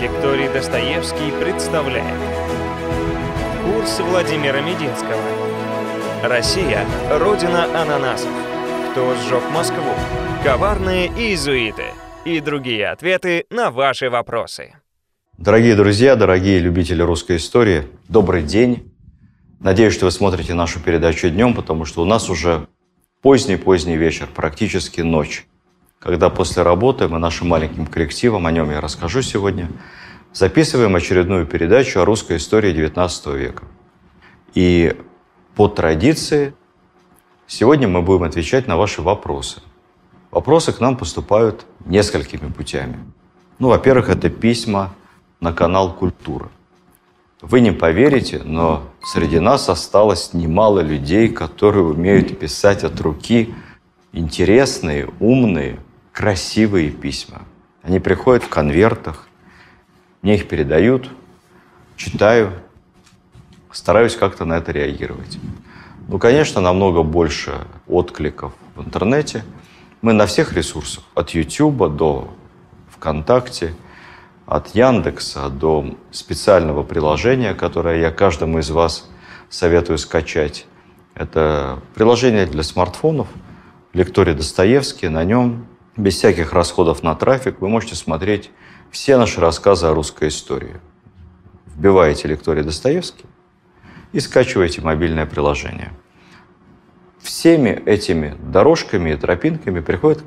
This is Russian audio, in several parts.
Лекторий Достоевский представляет. Курс Владимира Мединского. Россия – родина ананасов. Кто сжег Москву? Коварные иезуиты. И другие ответы на ваши вопросы. Дорогие друзья, дорогие любители русской истории, добрый день. Надеюсь, что вы смотрите нашу передачу днем, потому что у нас уже поздний-поздний вечер, практически ночь когда после работы мы нашим маленьким коллективом, о нем я расскажу сегодня, записываем очередную передачу о русской истории XIX века. И по традиции сегодня мы будем отвечать на ваши вопросы. Вопросы к нам поступают несколькими путями. Ну, во-первых, это письма на канал «Культура». Вы не поверите, но среди нас осталось немало людей, которые умеют писать от руки интересные, умные, красивые письма. Они приходят в конвертах, мне их передают, читаю, стараюсь как-то на это реагировать. Ну, конечно, намного больше откликов в интернете. Мы на всех ресурсах, от YouTube до ВКонтакте, от Яндекса до специального приложения, которое я каждому из вас советую скачать. Это приложение для смартфонов, лекторий Достоевский. На нем без всяких расходов на трафик вы можете смотреть все наши рассказы о русской истории. Вбиваете лекторий Достоевский и скачиваете мобильное приложение. Всеми этими дорожками и тропинками приходят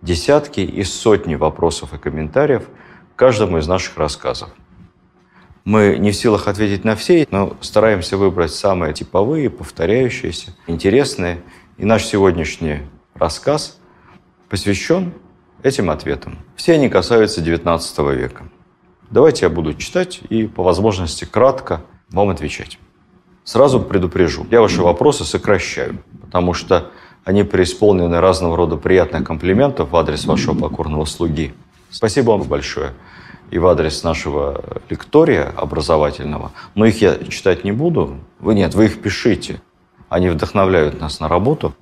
десятки и сотни вопросов и комментариев к каждому из наших рассказов. Мы не в силах ответить на все, но стараемся выбрать самые типовые, повторяющиеся, интересные. И наш сегодняшний рассказ – посвящен этим ответам. Все они касаются XIX века. Давайте я буду читать и по возможности кратко вам отвечать. Сразу предупрежу, я ваши вопросы сокращаю, потому что они преисполнены разного рода приятных комплиментов в адрес вашего покорного слуги. Спасибо вам большое и в адрес нашего лектория образовательного. Но их я читать не буду. Вы нет, вы их пишите. Они вдохновляют нас на работу.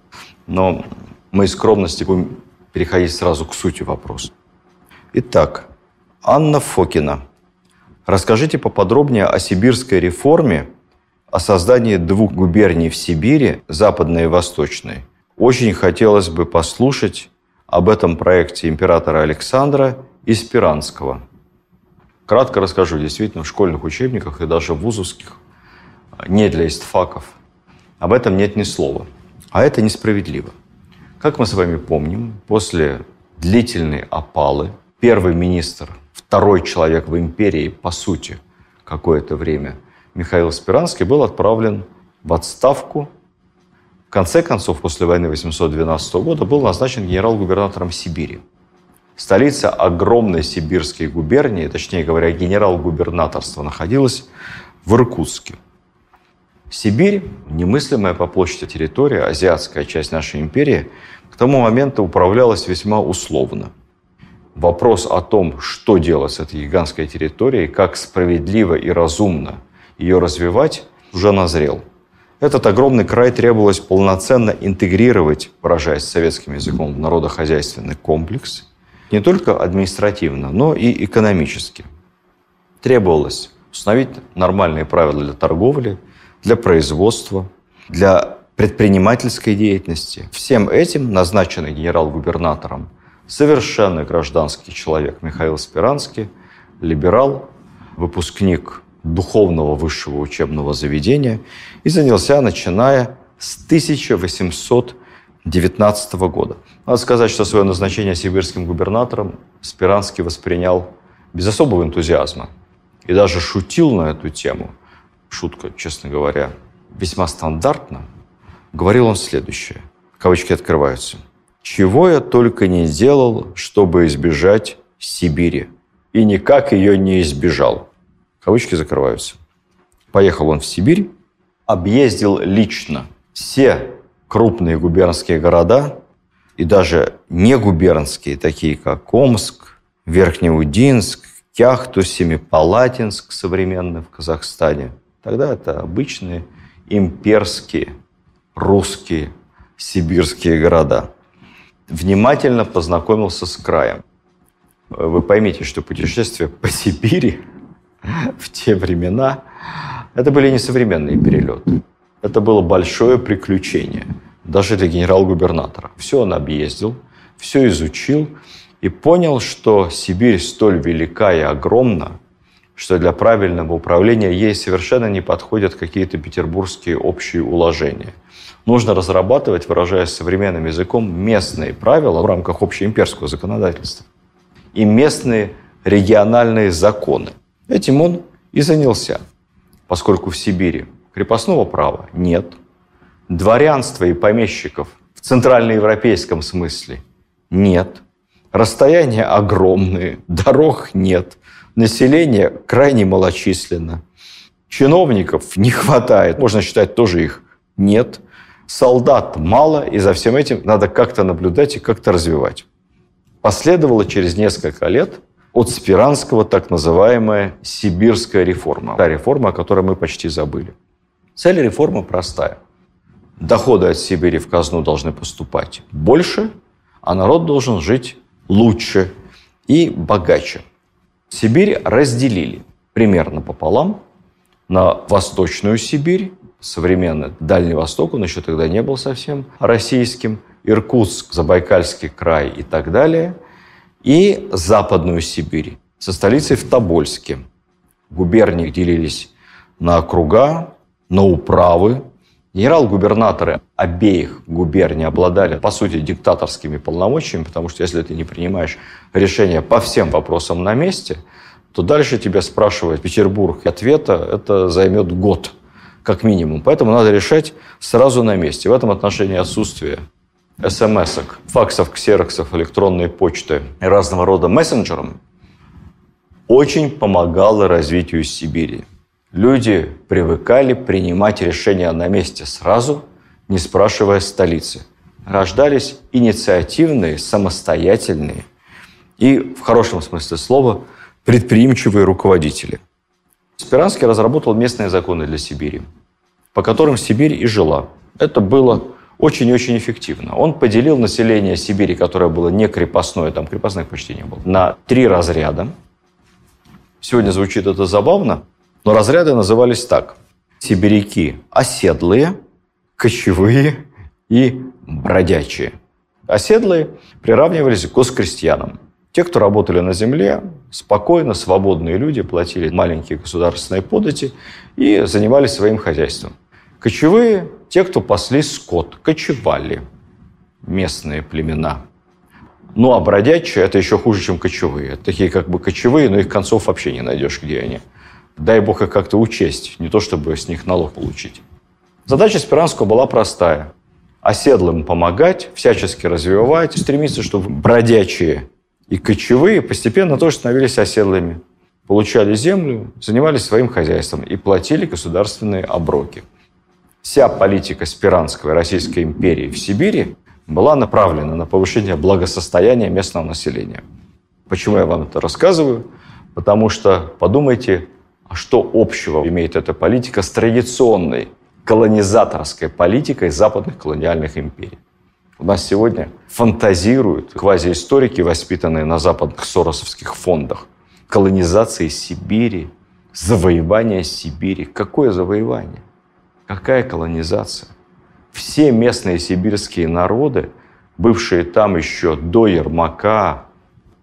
Но мы из скромности будем переходить сразу к сути вопроса. Итак, Анна Фокина. Расскажите поподробнее о сибирской реформе, о создании двух губерний в Сибири, западной и восточной. Очень хотелось бы послушать об этом проекте императора Александра и Спиранского. Кратко расскажу. Действительно, в школьных учебниках и даже в вузовских, не для истфаков, об этом нет ни слова. А это несправедливо. Как мы с вами помним, после длительной опалы первый министр, второй человек в империи, по сути, какое-то время, Михаил Спиранский, был отправлен в отставку. В конце концов, после войны 812 года был назначен генерал-губернатором Сибири. Столица огромной сибирской губернии, точнее говоря, генерал-губернаторство находилась в Иркутске. Сибирь, немыслимая по площади территория, азиатская часть нашей империи, к тому моменту управлялась весьма условно. Вопрос о том, что делать с этой гигантской территорией, как справедливо и разумно ее развивать, уже назрел. Этот огромный край требовалось полноценно интегрировать, выражаясь советским языком, в народохозяйственный комплекс, не только административно, но и экономически. Требовалось установить нормальные правила для торговли – для производства, для предпринимательской деятельности. Всем этим назначенный генерал-губернатором совершенно гражданский человек Михаил Спиранский, либерал, выпускник духовного высшего учебного заведения и занялся, начиная с 1819 года. Надо сказать, что свое назначение сибирским губернатором Спиранский воспринял без особого энтузиазма и даже шутил на эту тему – шутка, честно говоря, весьма стандартно, говорил он следующее. Кавычки открываются. «Чего я только не делал, чтобы избежать Сибири. И никак ее не избежал». Кавычки закрываются. Поехал он в Сибирь, объездил лично все крупные губернские города и даже не губернские, такие как Омск, Верхнеудинск, Кяхту, Семипалатинск, современный в Казахстане, Тогда это обычные имперские, русские, сибирские города. Внимательно познакомился с краем. Вы поймите, что путешествия по Сибири в те времена это были не современные перелеты. Это было большое приключение, даже для генерал-губернатора. Все он объездил, все изучил и понял, что Сибирь столь велика и огромна, что для правильного управления ей совершенно не подходят какие-то петербургские общие уложения. Нужно разрабатывать, выражаясь современным языком, местные правила в рамках общеимперского законодательства и местные региональные законы. Этим он и занялся, поскольку в Сибири крепостного права нет, дворянства и помещиков в центральноевропейском смысле нет, расстояния огромные, дорог нет, население крайне малочисленно, чиновников не хватает, можно считать, тоже их нет, солдат мало, и за всем этим надо как-то наблюдать и как-то развивать. Последовало через несколько лет от Спиранского так называемая сибирская реформа. Та реформа, о которой мы почти забыли. Цель реформы простая. Доходы от Сибири в казну должны поступать больше, а народ должен жить лучше и богаче. Сибирь разделили примерно пополам на Восточную Сибирь, современный Дальний Восток, он еще тогда не был совсем российским, Иркутск, Забайкальский край и так далее, и Западную Сибирь со столицей в Тобольске. Губернии делились на округа, на управы. Генерал-губернаторы обеих губерний обладали, по сути, диктаторскими полномочиями, потому что если ты не принимаешь решения по всем вопросам на месте, то дальше тебя спрашивает Петербург. Ответа это займет год, как минимум. Поэтому надо решать сразу на месте. В этом отношении отсутствие смс факсов, ксероксов, электронной почты и разного рода мессенджером очень помогало развитию Сибири. Люди привыкали принимать решения на месте сразу, не спрашивая столицы. Рождались инициативные, самостоятельные и, в хорошем смысле слова, предприимчивые руководители. Спиранский разработал местные законы для Сибири, по которым Сибирь и жила. Это было очень и очень эффективно. Он поделил население Сибири, которое было не крепостное, там крепостных почти не было, на три разряда. Сегодня звучит это забавно, но разряды назывались так. Сибиряки оседлые, кочевые и бродячие. Оседлые приравнивались к госкрестьянам. Те, кто работали на земле, спокойно, свободные люди, платили маленькие государственные подати и занимались своим хозяйством. Кочевые – те, кто пасли скот, кочевали, местные племена. Ну, а бродячие – это еще хуже, чем кочевые. Такие как бы кочевые, но их концов вообще не найдешь, где они. Дай бог их как-то учесть, не то чтобы с них налог получить. Задача Спиранского была простая. Оседлым помогать, всячески развивать, стремиться, чтобы бродячие и кочевые постепенно тоже становились оседлыми. Получали землю, занимались своим хозяйством и платили государственные оброки. Вся политика Спиранской Российской империи в Сибири была направлена на повышение благосостояния местного населения. Почему я вам это рассказываю? Потому что подумайте, а что общего имеет эта политика с традиционной колонизаторской политикой западных колониальных империй? У нас сегодня фантазируют квазиисторики, воспитанные на западных соросовских фондах. Колонизации Сибири, завоевание Сибири. Какое завоевание? Какая колонизация? Все местные сибирские народы, бывшие там еще до Ермака,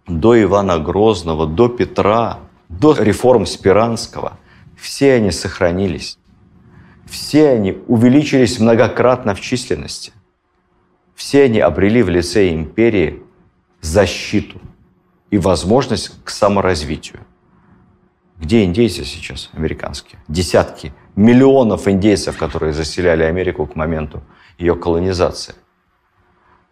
до Ивана Грозного, до Петра, до реформ Спиранского, все они сохранились. Все они увеличились многократно в численности. Все они обрели в лице империи защиту и возможность к саморазвитию. Где индейцы сейчас, американские? Десятки миллионов индейцев, которые заселяли Америку к моменту ее колонизации.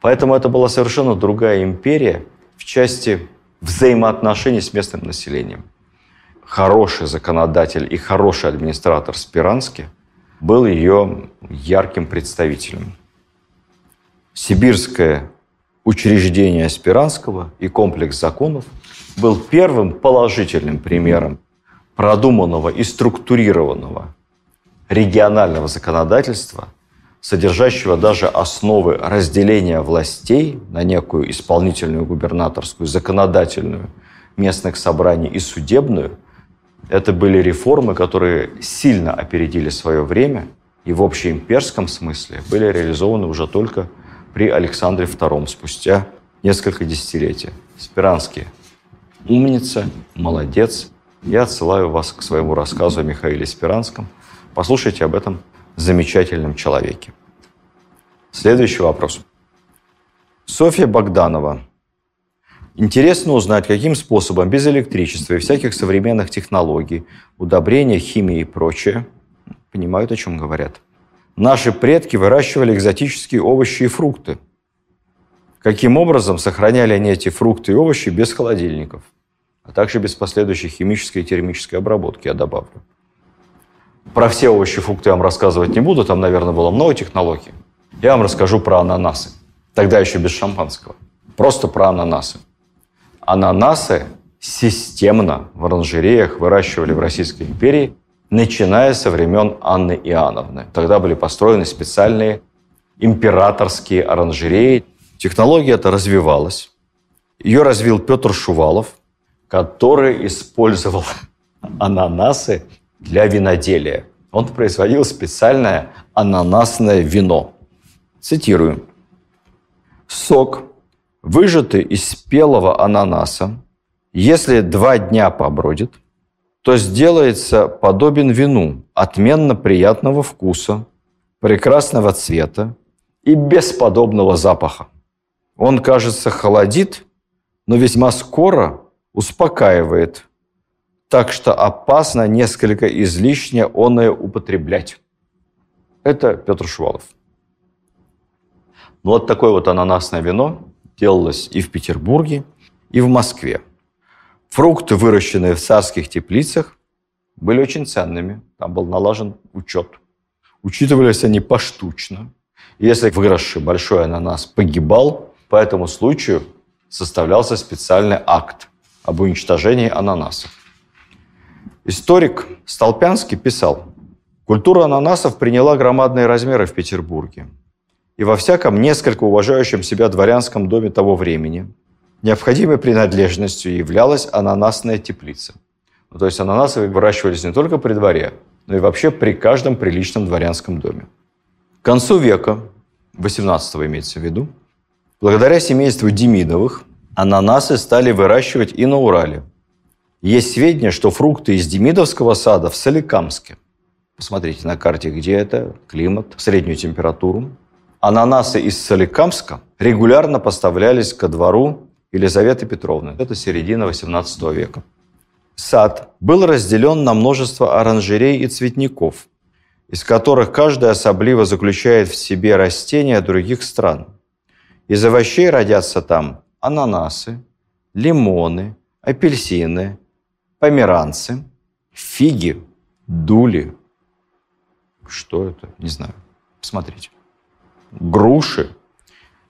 Поэтому это была совершенно другая империя в части взаимоотношений с местным населением хороший законодатель и хороший администратор Спиранский был ее ярким представителем. Сибирское учреждение Спиранского и комплекс законов был первым положительным примером продуманного и структурированного регионального законодательства, содержащего даже основы разделения властей на некую исполнительную, губернаторскую, законодательную – местных собраний и судебную, это были реформы, которые сильно опередили свое время и в общеимперском смысле были реализованы уже только при Александре II спустя несколько десятилетий. Спиранский умница, молодец. Я отсылаю вас к своему рассказу о Михаиле Спиранском. Послушайте об этом замечательном человеке. Следующий вопрос. Софья Богданова. Интересно узнать, каким способом без электричества и всяких современных технологий, удобрения, химии и прочее, понимают, о чем говорят, наши предки выращивали экзотические овощи и фрукты. Каким образом сохраняли они эти фрукты и овощи без холодильников, а также без последующей химической и термической обработки, я добавлю. Про все овощи и фрукты я вам рассказывать не буду, там, наверное, было много технологий. Я вам расскажу про ананасы. Тогда еще без шампанского. Просто про ананасы. Ананасы системно в оранжереях выращивали в Российской империи, начиная со времен Анны Иоанновны. Тогда были построены специальные императорские оранжереи. Технология эта развивалась. Ее развил Петр Шувалов, который использовал ананасы для виноделия. Он производил специальное ананасное вино. Цитирую. Сок, выжатый из спелого ананаса, если два дня побродит, то сделается подобен вину, отменно приятного вкуса, прекрасного цвета и бесподобного запаха. Он, кажется, холодит, но весьма скоро успокаивает, так что опасно несколько излишне оное употреблять. Это Петр Шувалов. Ну, вот такое вот ананасное вино делалось и в Петербурге, и в Москве. Фрукты, выращенные в царских теплицах, были очень ценными. Там был налажен учет. Учитывались они поштучно. Если выросший большой ананас погибал, по этому случаю составлялся специальный акт об уничтожении ананасов. Историк Столпянский писал, культура ананасов приняла громадные размеры в Петербурге и во всяком несколько уважающем себя дворянском доме того времени необходимой принадлежностью являлась ананасная теплица. Ну, то есть ананасы выращивались не только при дворе, но и вообще при каждом приличном дворянском доме. К концу века, 18 имеется в виду, благодаря семейству Демидовых, ананасы стали выращивать и на Урале. Есть сведения, что фрукты из Демидовского сада в Соликамске. Посмотрите на карте, где это, климат, среднюю температуру ананасы из Соликамска регулярно поставлялись ко двору Елизаветы Петровны. Это середина XVIII века. Сад был разделен на множество оранжерей и цветников, из которых каждый особливо заключает в себе растения других стран. Из овощей родятся там ананасы, лимоны, апельсины, померанцы, фиги, дули. Что это? Не знаю. Посмотрите груши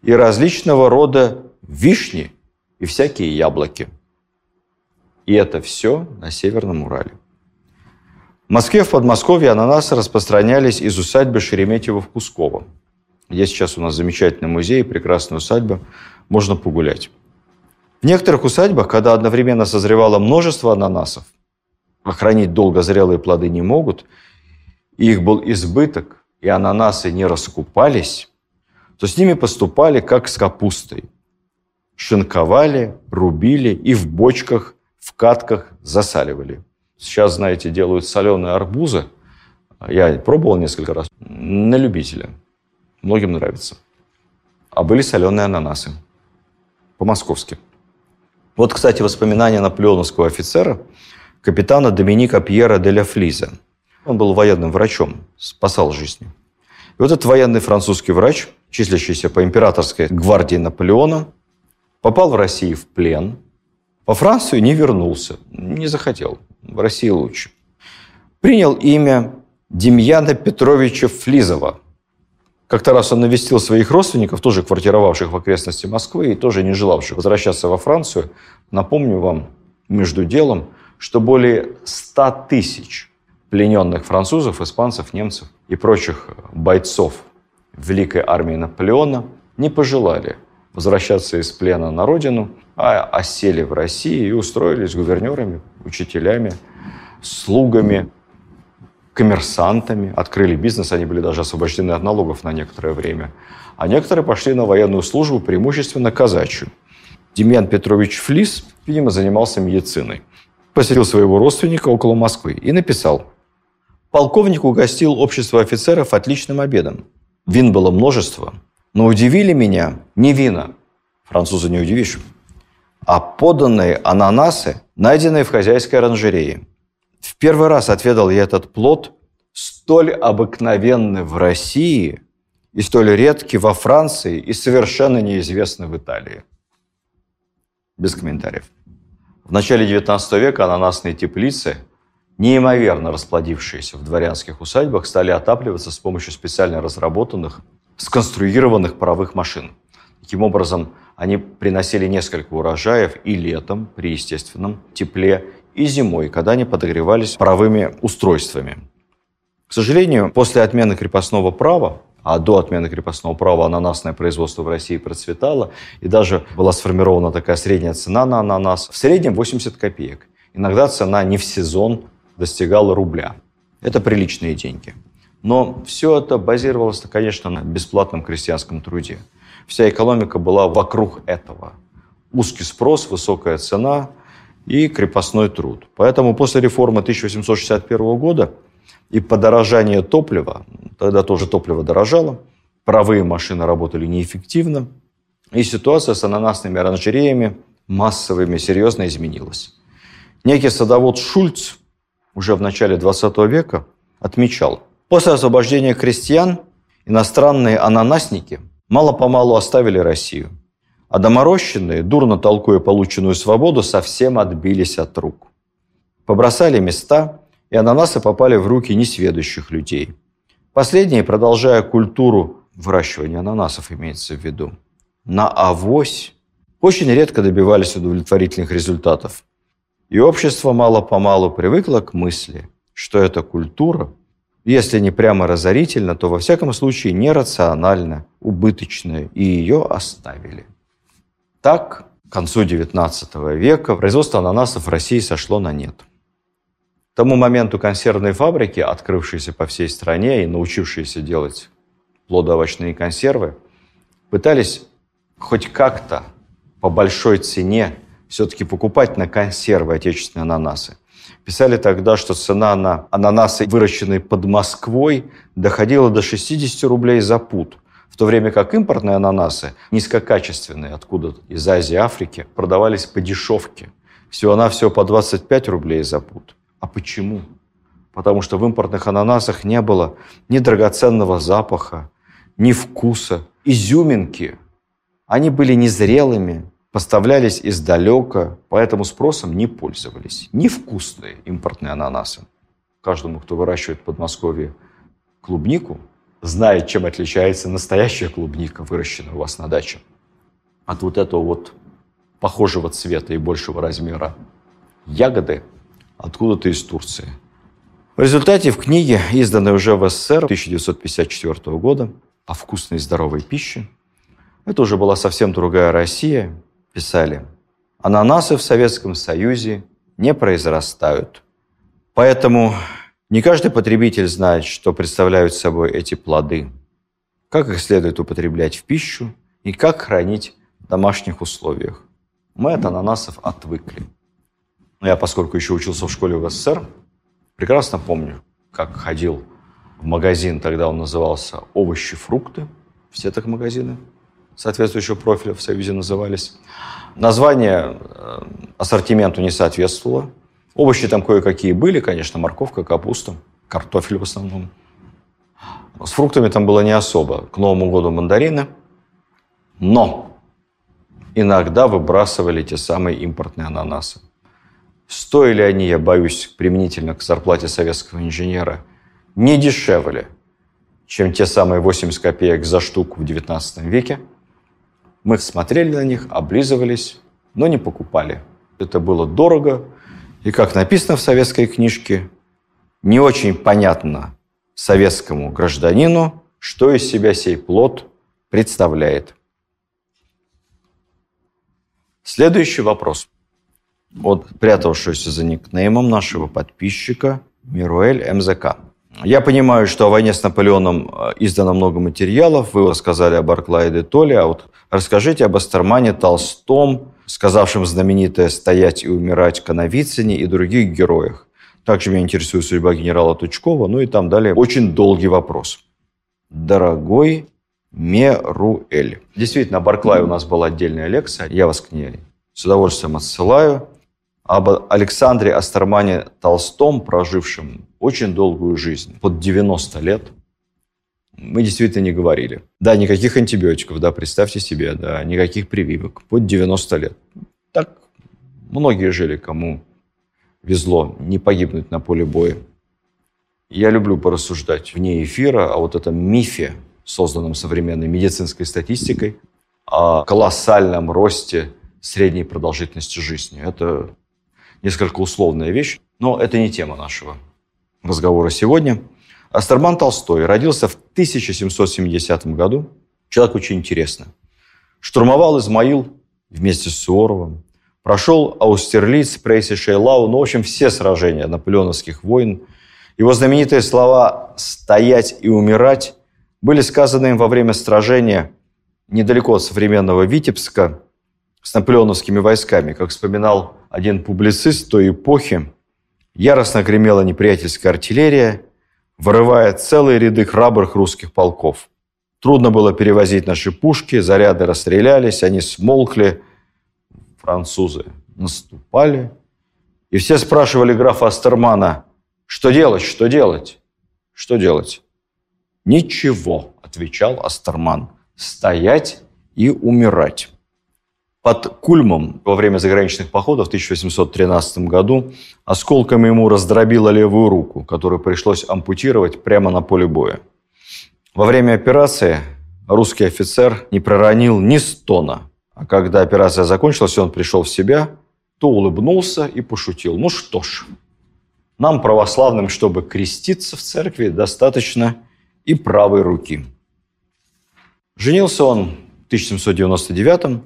и различного рода вишни и всякие яблоки. И это все на Северном Урале. В Москве, в Подмосковье ананасы распространялись из усадьбы Шереметьева в Кусково. Есть сейчас у нас замечательный музей, прекрасная усадьба, можно погулять. В некоторых усадьбах, когда одновременно созревало множество ананасов, а хранить долго зрелые плоды не могут, их был избыток, и ананасы не раскупались, то с ними поступали как с капустой. Шинковали, рубили и в бочках, в катках засаливали. Сейчас, знаете, делают соленые арбузы. Я пробовал несколько раз. На любителя. Многим нравится. А были соленые ананасы. По-московски. Вот, кстати, воспоминания наполеоновского офицера, капитана Доминика Пьера де ля Флиза. Он был военным врачом, спасал жизни. И вот этот военный французский врач, числящийся по императорской гвардии Наполеона, попал в Россию в плен, во Францию не вернулся, не захотел, в России лучше. Принял имя Демьяна Петровича Флизова. Как-то раз он навестил своих родственников, тоже квартировавших в окрестности Москвы и тоже не желавших возвращаться во Францию. Напомню вам между делом, что более 100 тысяч плененных французов, испанцев, немцев и прочих бойцов Великой армии Наполеона не пожелали возвращаться из плена на родину, а осели в России и устроились гувернерами, учителями, слугами, коммерсантами, открыли бизнес, они были даже освобождены от налогов на некоторое время. А некоторые пошли на военную службу, преимущественно казачью. Демьян Петрович Флис, видимо, занимался медициной. Посетил своего родственника около Москвы и написал. Полковник угостил общество офицеров отличным обедом. Вин было множество, но удивили меня не вина, француза не удивишь, а поданные ананасы, найденные в хозяйской оранжерее. В первый раз отведал я этот плод, столь обыкновенный в России и столь редкий во Франции и совершенно неизвестный в Италии. Без комментариев. В начале XIX века ананасные теплицы, неимоверно расплодившиеся в дворянских усадьбах, стали отапливаться с помощью специально разработанных, сконструированных паровых машин. Таким образом, они приносили несколько урожаев и летом при естественном тепле, и зимой, когда они подогревались паровыми устройствами. К сожалению, после отмены крепостного права, а до отмены крепостного права ананасное производство в России процветало, и даже была сформирована такая средняя цена на ананас, в среднем 80 копеек. Иногда цена не в сезон достигала рубля. Это приличные деньги. Но все это базировалось, конечно, на бесплатном крестьянском труде. Вся экономика была вокруг этого. Узкий спрос, высокая цена и крепостной труд. Поэтому после реформы 1861 года и подорожания топлива, тогда тоже топливо дорожало, паровые машины работали неэффективно, и ситуация с ананасными оранжереями массовыми серьезно изменилась. Некий садовод Шульц уже в начале 20 века отмечал, после освобождения крестьян иностранные ананасники – мало-помалу оставили Россию. А доморощенные, дурно толкуя полученную свободу, совсем отбились от рук. Побросали места, и ананасы попали в руки несведущих людей. Последние, продолжая культуру выращивания ананасов, имеется в виду, на авось очень редко добивались удовлетворительных результатов. И общество мало-помалу привыкло к мысли, что эта культура – если не прямо разорительно, то во всяком случае нерационально, убыточно, и ее оставили. Так, к концу XIX века производство ананасов в России сошло на нет. К тому моменту консервные фабрики, открывшиеся по всей стране и научившиеся делать плодоовощные консервы, пытались хоть как-то по большой цене все-таки покупать на консервы отечественные ананасы. Писали тогда, что цена на ананасы, выращенные под Москвой, доходила до 60 рублей за пуд, в то время как импортные ананасы, низкокачественные, откуда из Азии, Африки, продавались по дешевке. Всего-навсего по 25 рублей за пуд. А почему? Потому что в импортных ананасах не было ни драгоценного запаха, ни вкуса, изюминки. Они были незрелыми, поставлялись издалека, поэтому спросом не пользовались. Невкусные импортные ананасы. Каждому, кто выращивает в Подмосковье клубнику, знает, чем отличается настоящая клубника, выращенная у вас на даче, от вот этого вот похожего цвета и большего размера ягоды откуда-то из Турции. В результате в книге, изданной уже в СССР 1954 года, о вкусной и здоровой пище, это уже была совсем другая Россия, писали, ананасы в Советском Союзе не произрастают. Поэтому не каждый потребитель знает, что представляют собой эти плоды, как их следует употреблять в пищу и как хранить в домашних условиях. Мы от ананасов отвыкли. Но я, поскольку еще учился в школе в СССР, прекрасно помню, как ходил в магазин, тогда он назывался «Овощи, фрукты», все так магазины – соответствующего профиля в Союзе назывались. Название э, ассортименту не соответствовало. Овощи там кое-какие были, конечно, морковка, капуста, картофель в основном. С фруктами там было не особо. К Новому году мандарины. Но иногда выбрасывали те самые импортные ананасы. Стоили они, я боюсь, применительно к зарплате советского инженера, не дешевле, чем те самые 80 копеек за штуку в XIX веке – мы смотрели на них, облизывались, но не покупали. Это было дорого, и, как написано в советской книжке, не очень понятно советскому гражданину, что из себя сей плод представляет. Следующий вопрос. От прятавшегося за никнеймом нашего подписчика Мируэль МЗК. Я понимаю, что о войне с Наполеоном э, издано много материалов. Вы рассказали о Барклае де Толле, а вот расскажите об Астермане Толстом, сказавшем знаменитое «стоять и умирать» Коновицыне и других героях. Также меня интересует судьба генерала Тучкова, ну и там далее очень долгий вопрос. Дорогой Меруэль. Действительно, о Барклае у нас была отдельная лекция, я вас к ней с удовольствием отсылаю об Александре Астермане Толстом, прожившем очень долгую жизнь, под 90 лет, мы действительно не говорили. Да, никаких антибиотиков, да, представьте себе, да, никаких прививок, под 90 лет. Так многие жили, кому везло не погибнуть на поле боя. Я люблю порассуждать вне эфира о вот этом мифе, созданном современной медицинской статистикой, о колоссальном росте средней продолжительности жизни. Это несколько условная вещь, но это не тема нашего разговора сегодня. Астерман Толстой родился в 1770 году. Человек очень интересный. Штурмовал Измаил вместе с Суворовым. Прошел Аустерлиц, Прейси Шейлау, ну, в общем, все сражения наполеоновских войн. Его знаменитые слова «стоять и умирать» были сказаны им во время сражения недалеко от современного Витебска с наполеоновскими войсками, как вспоминал один публицист той эпохи, яростно гремела неприятельская артиллерия, вырывая целые ряды храбрых русских полков. Трудно было перевозить наши пушки, заряды расстрелялись, они смолкли. Французы наступали. И все спрашивали графа Астермана, что делать, что делать, что делать? «Ничего», – отвечал Астерман, – «стоять и умирать». Под Кульмом во время заграничных походов в 1813 году осколками ему раздробило левую руку, которую пришлось ампутировать прямо на поле боя. Во время операции русский офицер не проронил ни стона, а когда операция закончилась, он пришел в себя, то улыбнулся и пошутил. Ну что ж, нам, православным, чтобы креститься в церкви, достаточно и правой руки. Женился он в 1799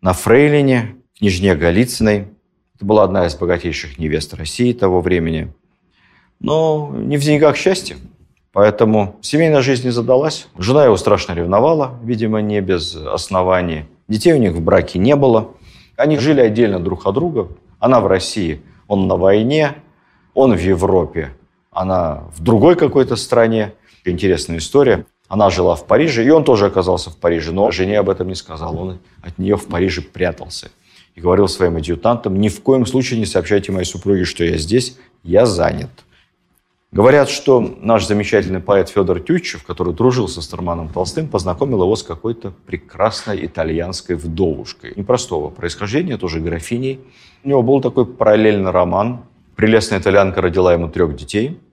на Фрейлине, княжне Голицыной. Это была одна из богатейших невест России того времени. Но не в деньгах счастья. Поэтому семейная жизнь не задалась. Жена его страшно ревновала, видимо, не без оснований. Детей у них в браке не было. Они жили отдельно друг от друга. Она в России, он на войне, он в Европе, она в другой какой-то стране. Интересная история. Она жила в Париже, и он тоже оказался в Париже, но жене об этом не сказал. Он от нее в Париже прятался. И говорил своим адъютантам, ни в коем случае не сообщайте моей супруге, что я здесь, я занят. Говорят, что наш замечательный поэт Федор Тютчев, который дружил со Старманом Толстым, познакомил его с какой-то прекрасной итальянской вдовушкой. Непростого происхождения, тоже графиней. У него был такой параллельный роман. Прелестная итальянка родила ему трех детей –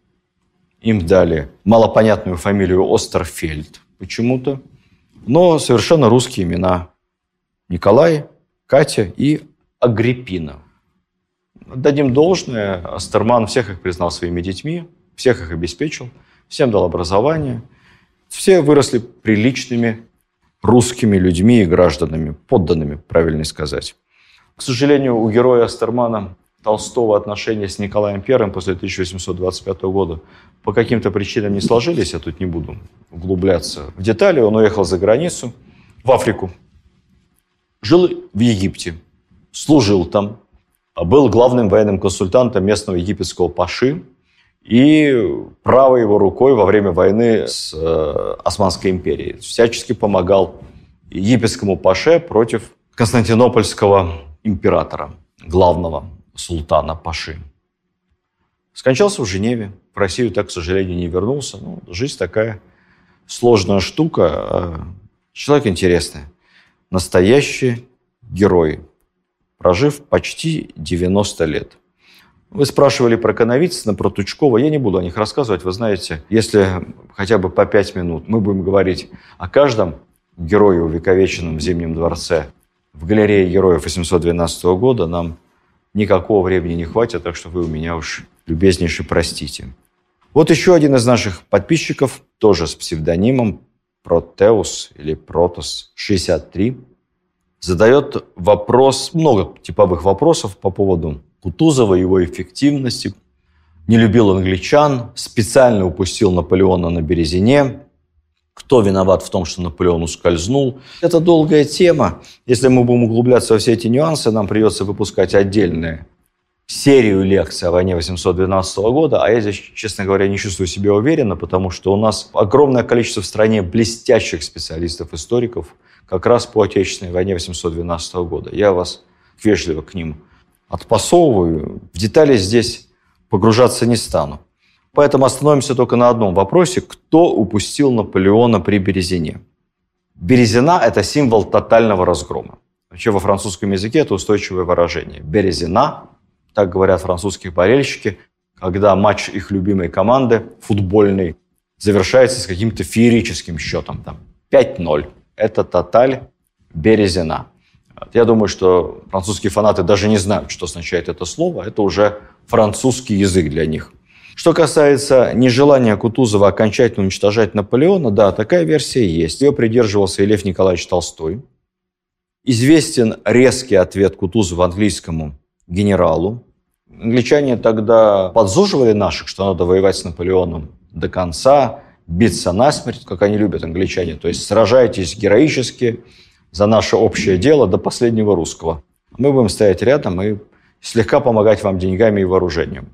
им дали малопонятную фамилию Остерфельд почему-то, но совершенно русские имена. Николай, Катя и Агриппина. Дадим должное, Астерман всех их признал своими детьми, всех их обеспечил, всем дал образование. Все выросли приличными русскими людьми и гражданами, подданными, правильно сказать. К сожалению, у героя Астермана Толстого отношения с Николаем I после 1825 года по каким-то причинам не сложились, я тут не буду углубляться в детали. Он уехал за границу, в Африку, жил в Египте, служил там, был главным военным консультантом местного египетского паши и правой его рукой во время войны с э, Османской империей. Всячески помогал египетскому паше против константинопольского императора, главного султана Паши. Скончался в Женеве. В Россию так, к сожалению, не вернулся. Ну, жизнь такая сложная штука. А человек интересный. Настоящий герой, прожив почти 90 лет. Вы спрашивали про Коновицына, про Тучкова. Я не буду о них рассказывать. Вы знаете, если хотя бы по пять минут мы будем говорить о каждом герое, увековеченном в Зимнем дворце в галерее героев 812 года, нам никакого времени не хватит, так что вы у меня уж любезнейше простите. Вот еще один из наших подписчиков, тоже с псевдонимом Протеус или Протос 63, задает вопрос, много типовых вопросов по поводу Кутузова, его эффективности. Не любил англичан, специально упустил Наполеона на Березине. Кто виноват в том, что Наполеон ускользнул? Это долгая тема. Если мы будем углубляться во все эти нюансы, нам придется выпускать отдельные серию лекций о войне 812 года, а я здесь, честно говоря, не чувствую себя уверенно, потому что у нас огромное количество в стране блестящих специалистов-историков как раз по Отечественной войне 812 года. Я вас вежливо к ним отпасовываю. В детали здесь погружаться не стану. Поэтому остановимся только на одном вопросе. Кто упустил Наполеона при Березине? Березина – это символ тотального разгрома. Вообще во французском языке это устойчивое выражение. Березина так говорят французские болельщики, когда матч их любимой команды, футбольный, завершается с каким-то феерическим счетом. Там 5-0. Это тоталь Березина. Я думаю, что французские фанаты даже не знают, что означает это слово. Это уже французский язык для них. Что касается нежелания Кутузова окончательно уничтожать Наполеона, да, такая версия есть. Ее придерживался и Лев Николаевич Толстой. Известен резкий ответ Кутузова английскому генералу. Англичане тогда подзуживали наших, что надо воевать с Наполеоном до конца, биться насмерть, как они любят англичане. То есть сражайтесь героически за наше общее дело до последнего русского. Мы будем стоять рядом и слегка помогать вам деньгами и вооружением.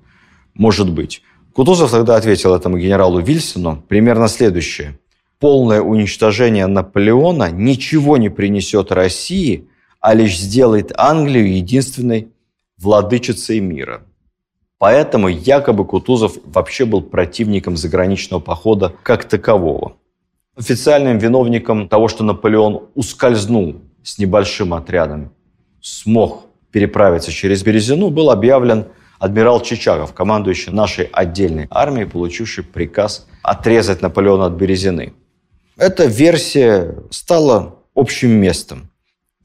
Может быть. Кутузов тогда ответил этому генералу Вильсону примерно следующее. Полное уничтожение Наполеона ничего не принесет России, а лишь сделает Англию единственной владычицей мира. Поэтому якобы Кутузов вообще был противником заграничного похода как такового. Официальным виновником того, что Наполеон ускользнул с небольшим отрядом, смог переправиться через Березину, был объявлен адмирал Чичагов, командующий нашей отдельной армией, получивший приказ отрезать Наполеона от Березины. Эта версия стала общим местом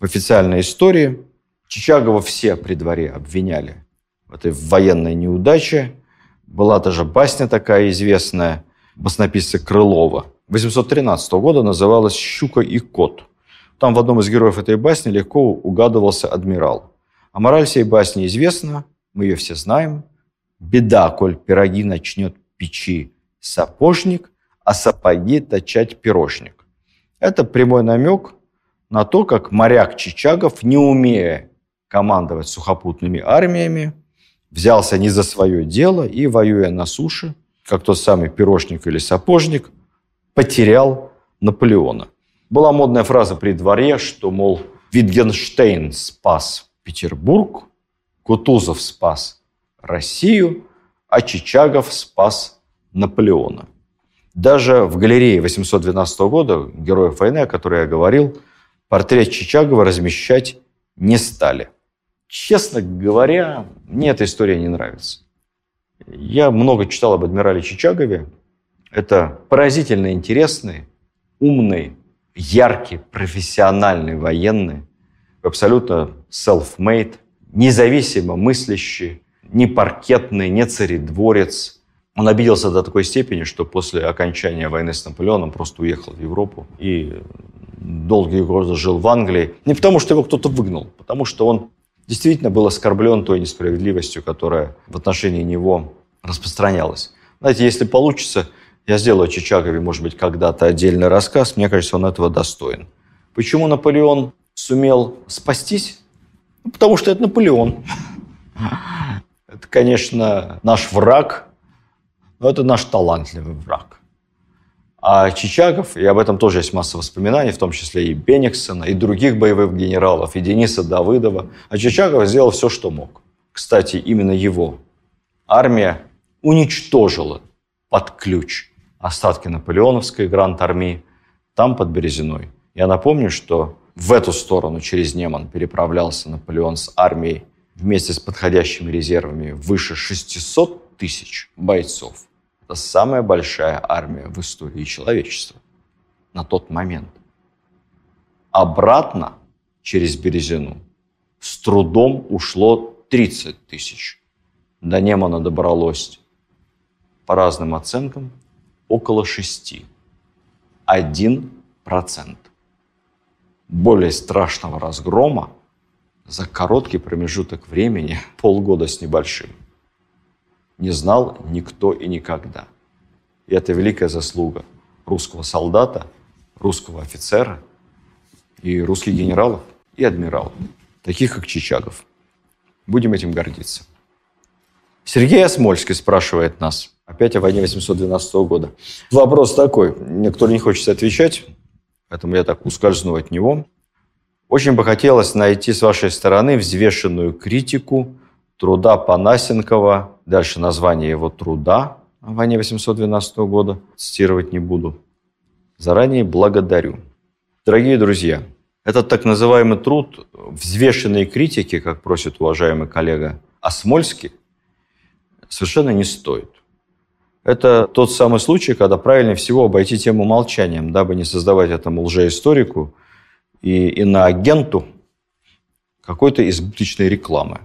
в официальной истории – Чичагова все при дворе обвиняли в этой военной неудаче. Была даже басня такая известная, баснописца Крылова. 813 года называлась «Щука и кот». Там в одном из героев этой басни легко угадывался адмирал. А мораль всей басни известна, мы ее все знаем. «Беда, коль пироги начнет печи сапожник, а сапоги точать пирожник». Это прямой намек на то, как моряк Чичагов, не умея командовать сухопутными армиями, взялся не за свое дело и, воюя на суше, как тот самый пирожник или сапожник, потерял Наполеона. Была модная фраза при дворе, что, мол, Витгенштейн спас Петербург, Кутузов спас Россию, а Чичагов спас Наполеона. Даже в галерее 812 года, героев войны, о которой я говорил, портрет Чичагова размещать не стали. Честно говоря, мне эта история не нравится. Я много читал об адмирале Чичагове. Это поразительно интересный, умный, яркий, профессиональный военный, абсолютно self-made, независимо мыслящий, не паркетный, не царедворец. Он обиделся до такой степени, что после окончания войны с Наполеоном просто уехал в Европу и долгие годы жил в Англии. Не потому, что его кто-то выгнал, потому что он действительно был оскорблен той несправедливостью, которая в отношении него распространялась. Знаете, если получится, я сделаю о Чичагове, может быть, когда-то отдельный рассказ. Мне кажется, он этого достоин. Почему Наполеон сумел спастись? Ну, потому что это Наполеон. Это, конечно, наш враг, но это наш талантливый враг. А Чичагов, и об этом тоже есть масса воспоминаний, в том числе и Бениксона, и других боевых генералов, и Дениса Давыдова. А Чичагов сделал все, что мог. Кстати, именно его армия уничтожила под ключ остатки наполеоновской гранд-армии там, под Березиной. Я напомню, что в эту сторону через Неман переправлялся Наполеон с армией вместе с подходящими резервами выше 600 тысяч бойцов. Это самая большая армия в истории человечества на тот момент. Обратно через Березину с трудом ушло 30 тысяч. До Немана добралось, по разным оценкам, около 6. Один процент. Более страшного разгрома за короткий промежуток времени, полгода с небольшим, не знал никто и никогда. И это великая заслуга русского солдата, русского офицера и русских генералов и адмиралов, таких как Чичагов. Будем этим гордиться. Сергей Осмольский спрашивает нас, опять о войне 812 года. Вопрос такой, никто не хочет отвечать, поэтому я так ускользну от него. Очень бы хотелось найти с вашей стороны взвешенную критику труда Панасенкова, дальше название его труда о войне 812 года, цитировать не буду. Заранее благодарю. Дорогие друзья, этот так называемый труд взвешенной критики, как просит уважаемый коллега Осмольский, совершенно не стоит. Это тот самый случай, когда правильнее всего обойти тему молчанием, дабы не создавать этому лжеисторику и иноагенту какой-то избыточной рекламы.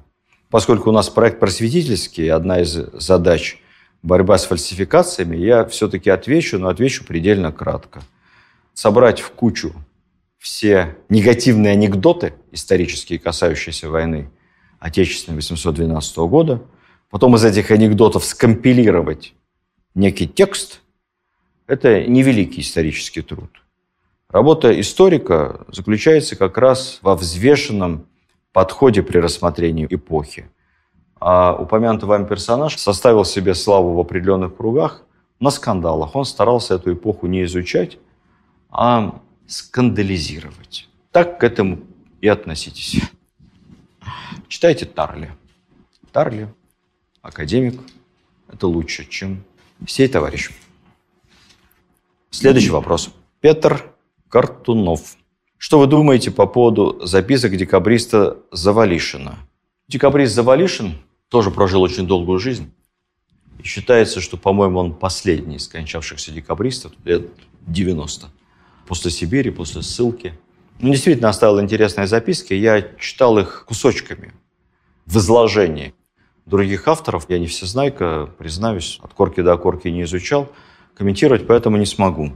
Поскольку у нас проект просветительский, одна из задач – борьба с фальсификациями, я все-таки отвечу, но отвечу предельно кратко. Собрать в кучу все негативные анекдоты, исторические, касающиеся войны Отечественной 812 года, потом из этих анекдотов скомпилировать некий текст, это невеликий исторический труд. Работа историка заключается как раз во взвешенном подходе при рассмотрении эпохи. А упомянутый вами персонаж составил себе славу в определенных кругах на скандалах. Он старался эту эпоху не изучать, а скандализировать. Так к этому и относитесь. Читайте Тарли. Тарли, академик, это лучше, чем сей товарищ. Следующий вопрос. Петр Картунов. Что вы думаете по поводу записок декабриста Завалишина? Декабрист Завалишин тоже прожил очень долгую жизнь. И считается, что, по-моему, он последний из скончавшихся декабристов лет 90. После Сибири, после ссылки. Ну, действительно, оставил интересные записки. Я читал их кусочками в изложении. Других авторов, я не всезнайка, признаюсь, от корки до корки не изучал. Комментировать поэтому не смогу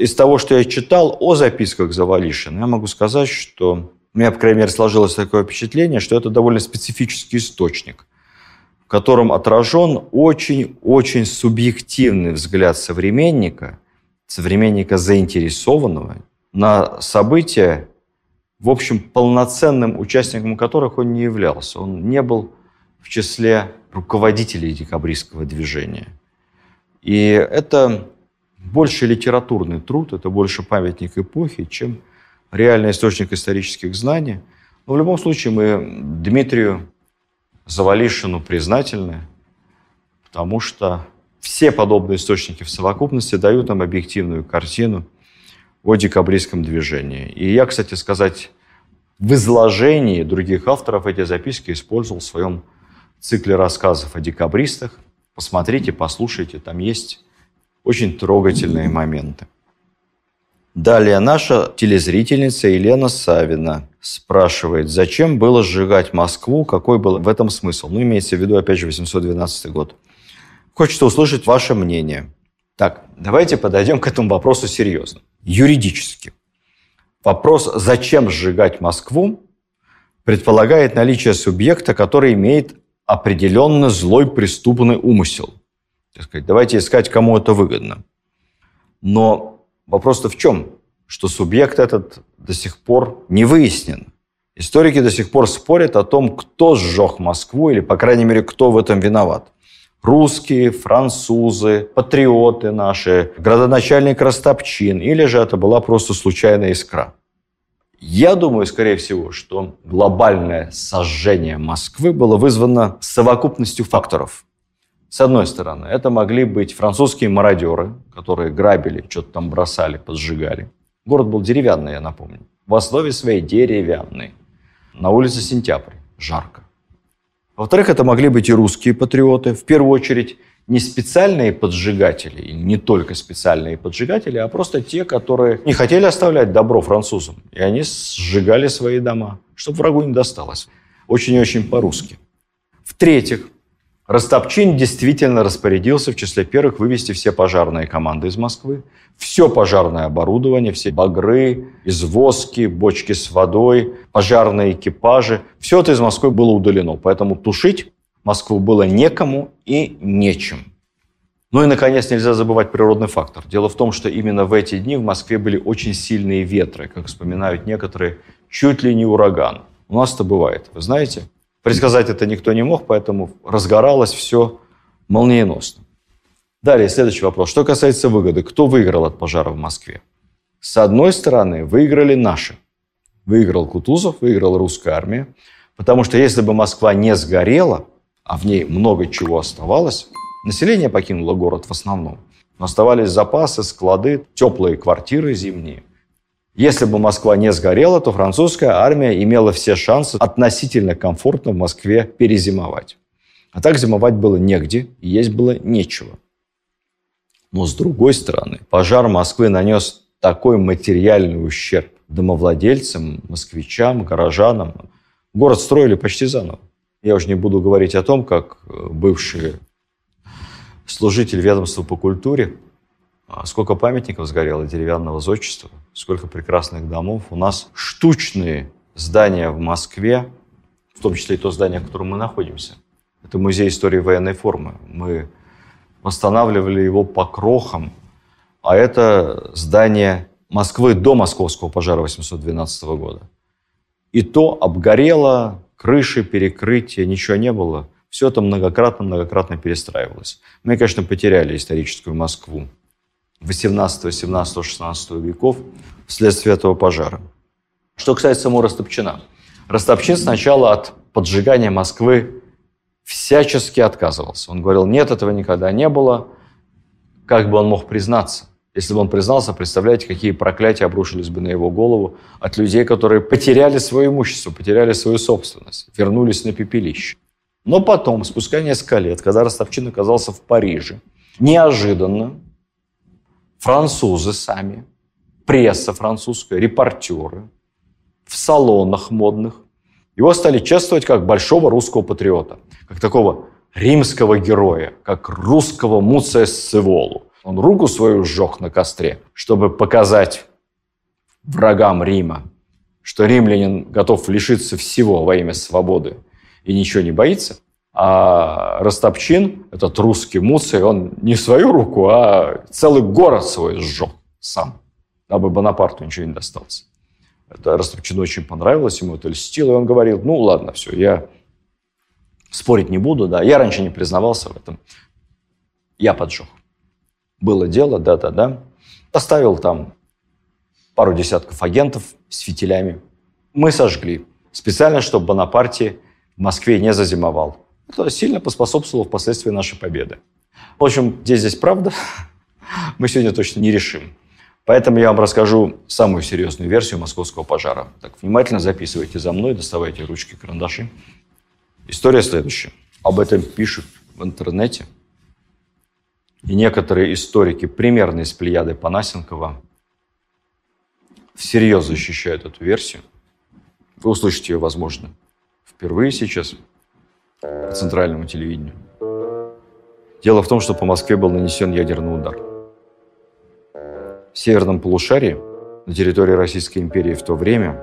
из того, что я читал о записках Завалишина, я могу сказать, что у меня, по крайней мере, сложилось такое впечатление, что это довольно специфический источник, в котором отражен очень-очень субъективный взгляд современника, современника заинтересованного на события, в общем, полноценным участником которых он не являлся. Он не был в числе руководителей декабристского движения. И это больше литературный труд, это больше памятник эпохи, чем реальный источник исторических знаний. Но в любом случае мы Дмитрию Завалишину признательны, потому что все подобные источники в совокупности дают нам объективную картину о декабристском движении. И я, кстати сказать, в изложении других авторов эти записки использовал в своем цикле рассказов о декабристах. Посмотрите, послушайте, там есть очень трогательные моменты. Далее наша телезрительница Елена Савина спрашивает, зачем было сжигать Москву, какой был в этом смысл? Ну, имеется в виду, опять же, 812 год. Хочется услышать ваше мнение. Так, давайте подойдем к этому вопросу серьезно. Юридически. Вопрос, зачем сжигать Москву, предполагает наличие субъекта, который имеет определенно злой преступный умысел так сказать, давайте искать, кому это выгодно. Но вопрос-то в чем? Что субъект этот до сих пор не выяснен. Историки до сих пор спорят о том, кто сжег Москву, или, по крайней мере, кто в этом виноват. Русские, французы, патриоты наши, градоначальник Ростопчин, или же это была просто случайная искра. Я думаю, скорее всего, что глобальное сожжение Москвы было вызвано совокупностью факторов – с одной стороны, это могли быть французские мародеры, которые грабили, что-то там бросали, поджигали. Город был деревянный, я напомню. В основе своей деревянный. На улице Сентябрь. Жарко. Во-вторых, это могли быть и русские патриоты. В первую очередь, не специальные поджигатели, не только специальные поджигатели, а просто те, которые не хотели оставлять добро французам. И они сжигали свои дома, чтобы врагу не досталось. Очень и очень по-русски. В-третьих, Ростопчин действительно распорядился в числе первых вывести все пожарные команды из Москвы, все пожарное оборудование, все багры, извозки, бочки с водой, пожарные экипажи. Все это из Москвы было удалено, поэтому тушить Москву было некому и нечем. Ну и, наконец, нельзя забывать природный фактор. Дело в том, что именно в эти дни в Москве были очень сильные ветры, как вспоминают некоторые, чуть ли не ураган. У нас это бывает, вы знаете? Предсказать это никто не мог, поэтому разгоралось все молниеносно. Далее, следующий вопрос. Что касается выгоды, кто выиграл от пожара в Москве? С одной стороны, выиграли наши. Выиграл Кутузов, выиграла русская армия. Потому что если бы Москва не сгорела, а в ней много чего оставалось, население покинуло город в основном. Но оставались запасы, склады, теплые квартиры зимние. Если бы Москва не сгорела, то французская армия имела все шансы относительно комфортно в Москве перезимовать. А так зимовать было негде и есть было нечего. Но с другой стороны, пожар Москвы нанес такой материальный ущерб домовладельцам, москвичам, горожанам. Город строили почти заново. Я уже не буду говорить о том, как э, бывший служитель ведомства по культуре а сколько памятников сгорело деревянного зодчества, сколько прекрасных домов. У нас штучные здания в Москве, в том числе и то здание, в котором мы находимся. Это музей истории военной формы. Мы восстанавливали его по крохам, а это здание Москвы до московского пожара 812 года. И то обгорело, крыши, перекрытия, ничего не было. Все это многократно-многократно перестраивалось. Мы, конечно, потеряли историческую Москву. 18, 17, 16 веков вследствие этого пожара. Что касается самого Растопчина. Растопчин сначала от поджигания Москвы всячески отказывался. Он говорил, нет, этого никогда не было. Как бы он мог признаться? Если бы он признался, представляете, какие проклятия обрушились бы на его голову от людей, которые потеряли свое имущество, потеряли свою собственность, вернулись на пепелище. Но потом, спустя несколько лет, когда Ростовчин оказался в Париже, неожиданно французы сами, пресса французская, репортеры в салонах модных. Его стали чествовать как большого русского патриота, как такого римского героя, как русского Муция Сцеволу. Он руку свою сжег на костре, чтобы показать врагам Рима, что римлянин готов лишиться всего во имя свободы и ничего не боится – а Ростопчин, этот русский Муций, он не свою руку, а целый город свой сжег сам, дабы Бонапарту ничего не досталось. Это Ростопчину очень понравилось, ему это льстило, и он говорил, ну ладно, все, я спорить не буду, да, я раньше не признавался в этом, я поджег. Было дело, да-да-да. Оставил там пару десятков агентов с фитилями. Мы сожгли. Специально, чтобы Бонапарте в Москве не зазимовал. Это сильно поспособствовало впоследствии нашей победы. В общем, где здесь правда, мы сегодня точно не решим. Поэтому я вам расскажу самую серьезную версию московского пожара. Так, внимательно записывайте за мной, доставайте ручки, карандаши. История следующая. Об этом пишут в интернете. И некоторые историки, примерно из плеяды Панасенкова, всерьез защищают эту версию. Вы услышите ее, возможно, впервые сейчас – по центральному телевидению. Дело в том, что по Москве был нанесен ядерный удар. В северном полушарии, на территории Российской империи в то время,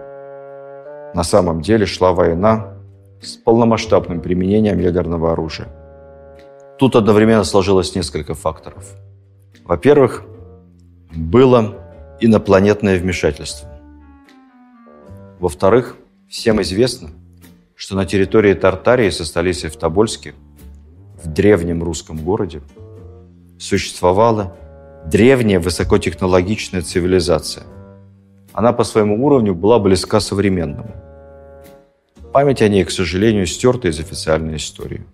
на самом деле шла война с полномасштабным применением ядерного оружия. Тут одновременно сложилось несколько факторов. Во-первых, было инопланетное вмешательство. Во-вторых, всем известно – что на территории Тартарии со столицей в Тобольске, в древнем русском городе, существовала древняя высокотехнологичная цивилизация. Она по своему уровню была близка современному. Память о ней, к сожалению, стерта из официальной истории.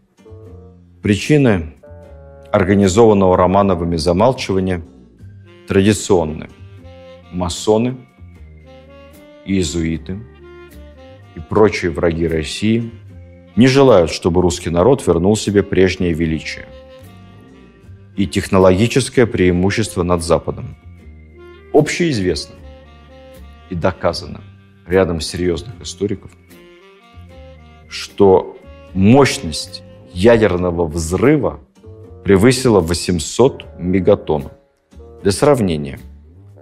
Причины организованного Романовыми замалчивания традиционны. Масоны, иезуиты – и прочие враги России не желают, чтобы русский народ вернул себе прежнее величие и технологическое преимущество над Западом. Общеизвестно и доказано рядом серьезных историков, что мощность ядерного взрыва превысила 800 мегатонн. Для сравнения,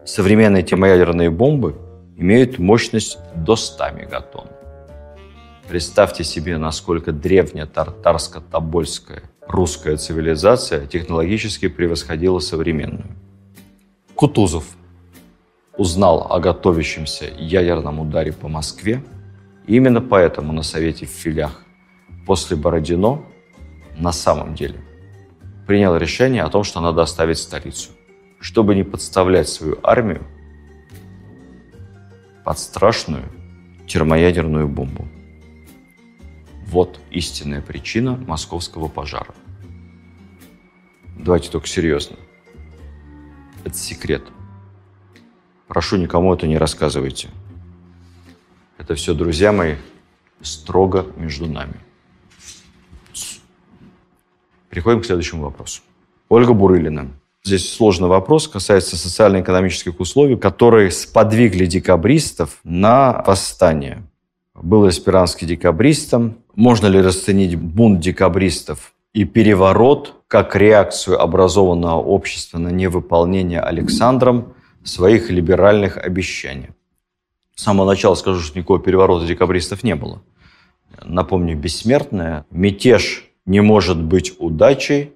современные термоядерные бомбы имеют мощность до 100 мегатонн. Представьте себе, насколько древняя тартарско-тобольская русская цивилизация технологически превосходила современную. Кутузов узнал о готовящемся ядерном ударе по Москве, и именно поэтому на Совете в Филях после Бородино на самом деле принял решение о том, что надо оставить столицу, чтобы не подставлять свою армию под страшную термоядерную бомбу. Вот истинная причина московского пожара. Давайте только серьезно. Это секрет. Прошу, никому это не рассказывайте. Это все, друзья мои, строго между нами. Переходим к следующему вопросу. Ольга Бурылина. Здесь сложный вопрос, касается социально-экономических условий, которые сподвигли декабристов на восстание. Был аспиранский декабристом. Можно ли расценить бунт декабристов и переворот как реакцию образованного общества на невыполнение Александром своих либеральных обещаний? С самого начала скажу, что никакого переворота декабристов не было. Напомню, бессмертная мятеж не может быть удачей,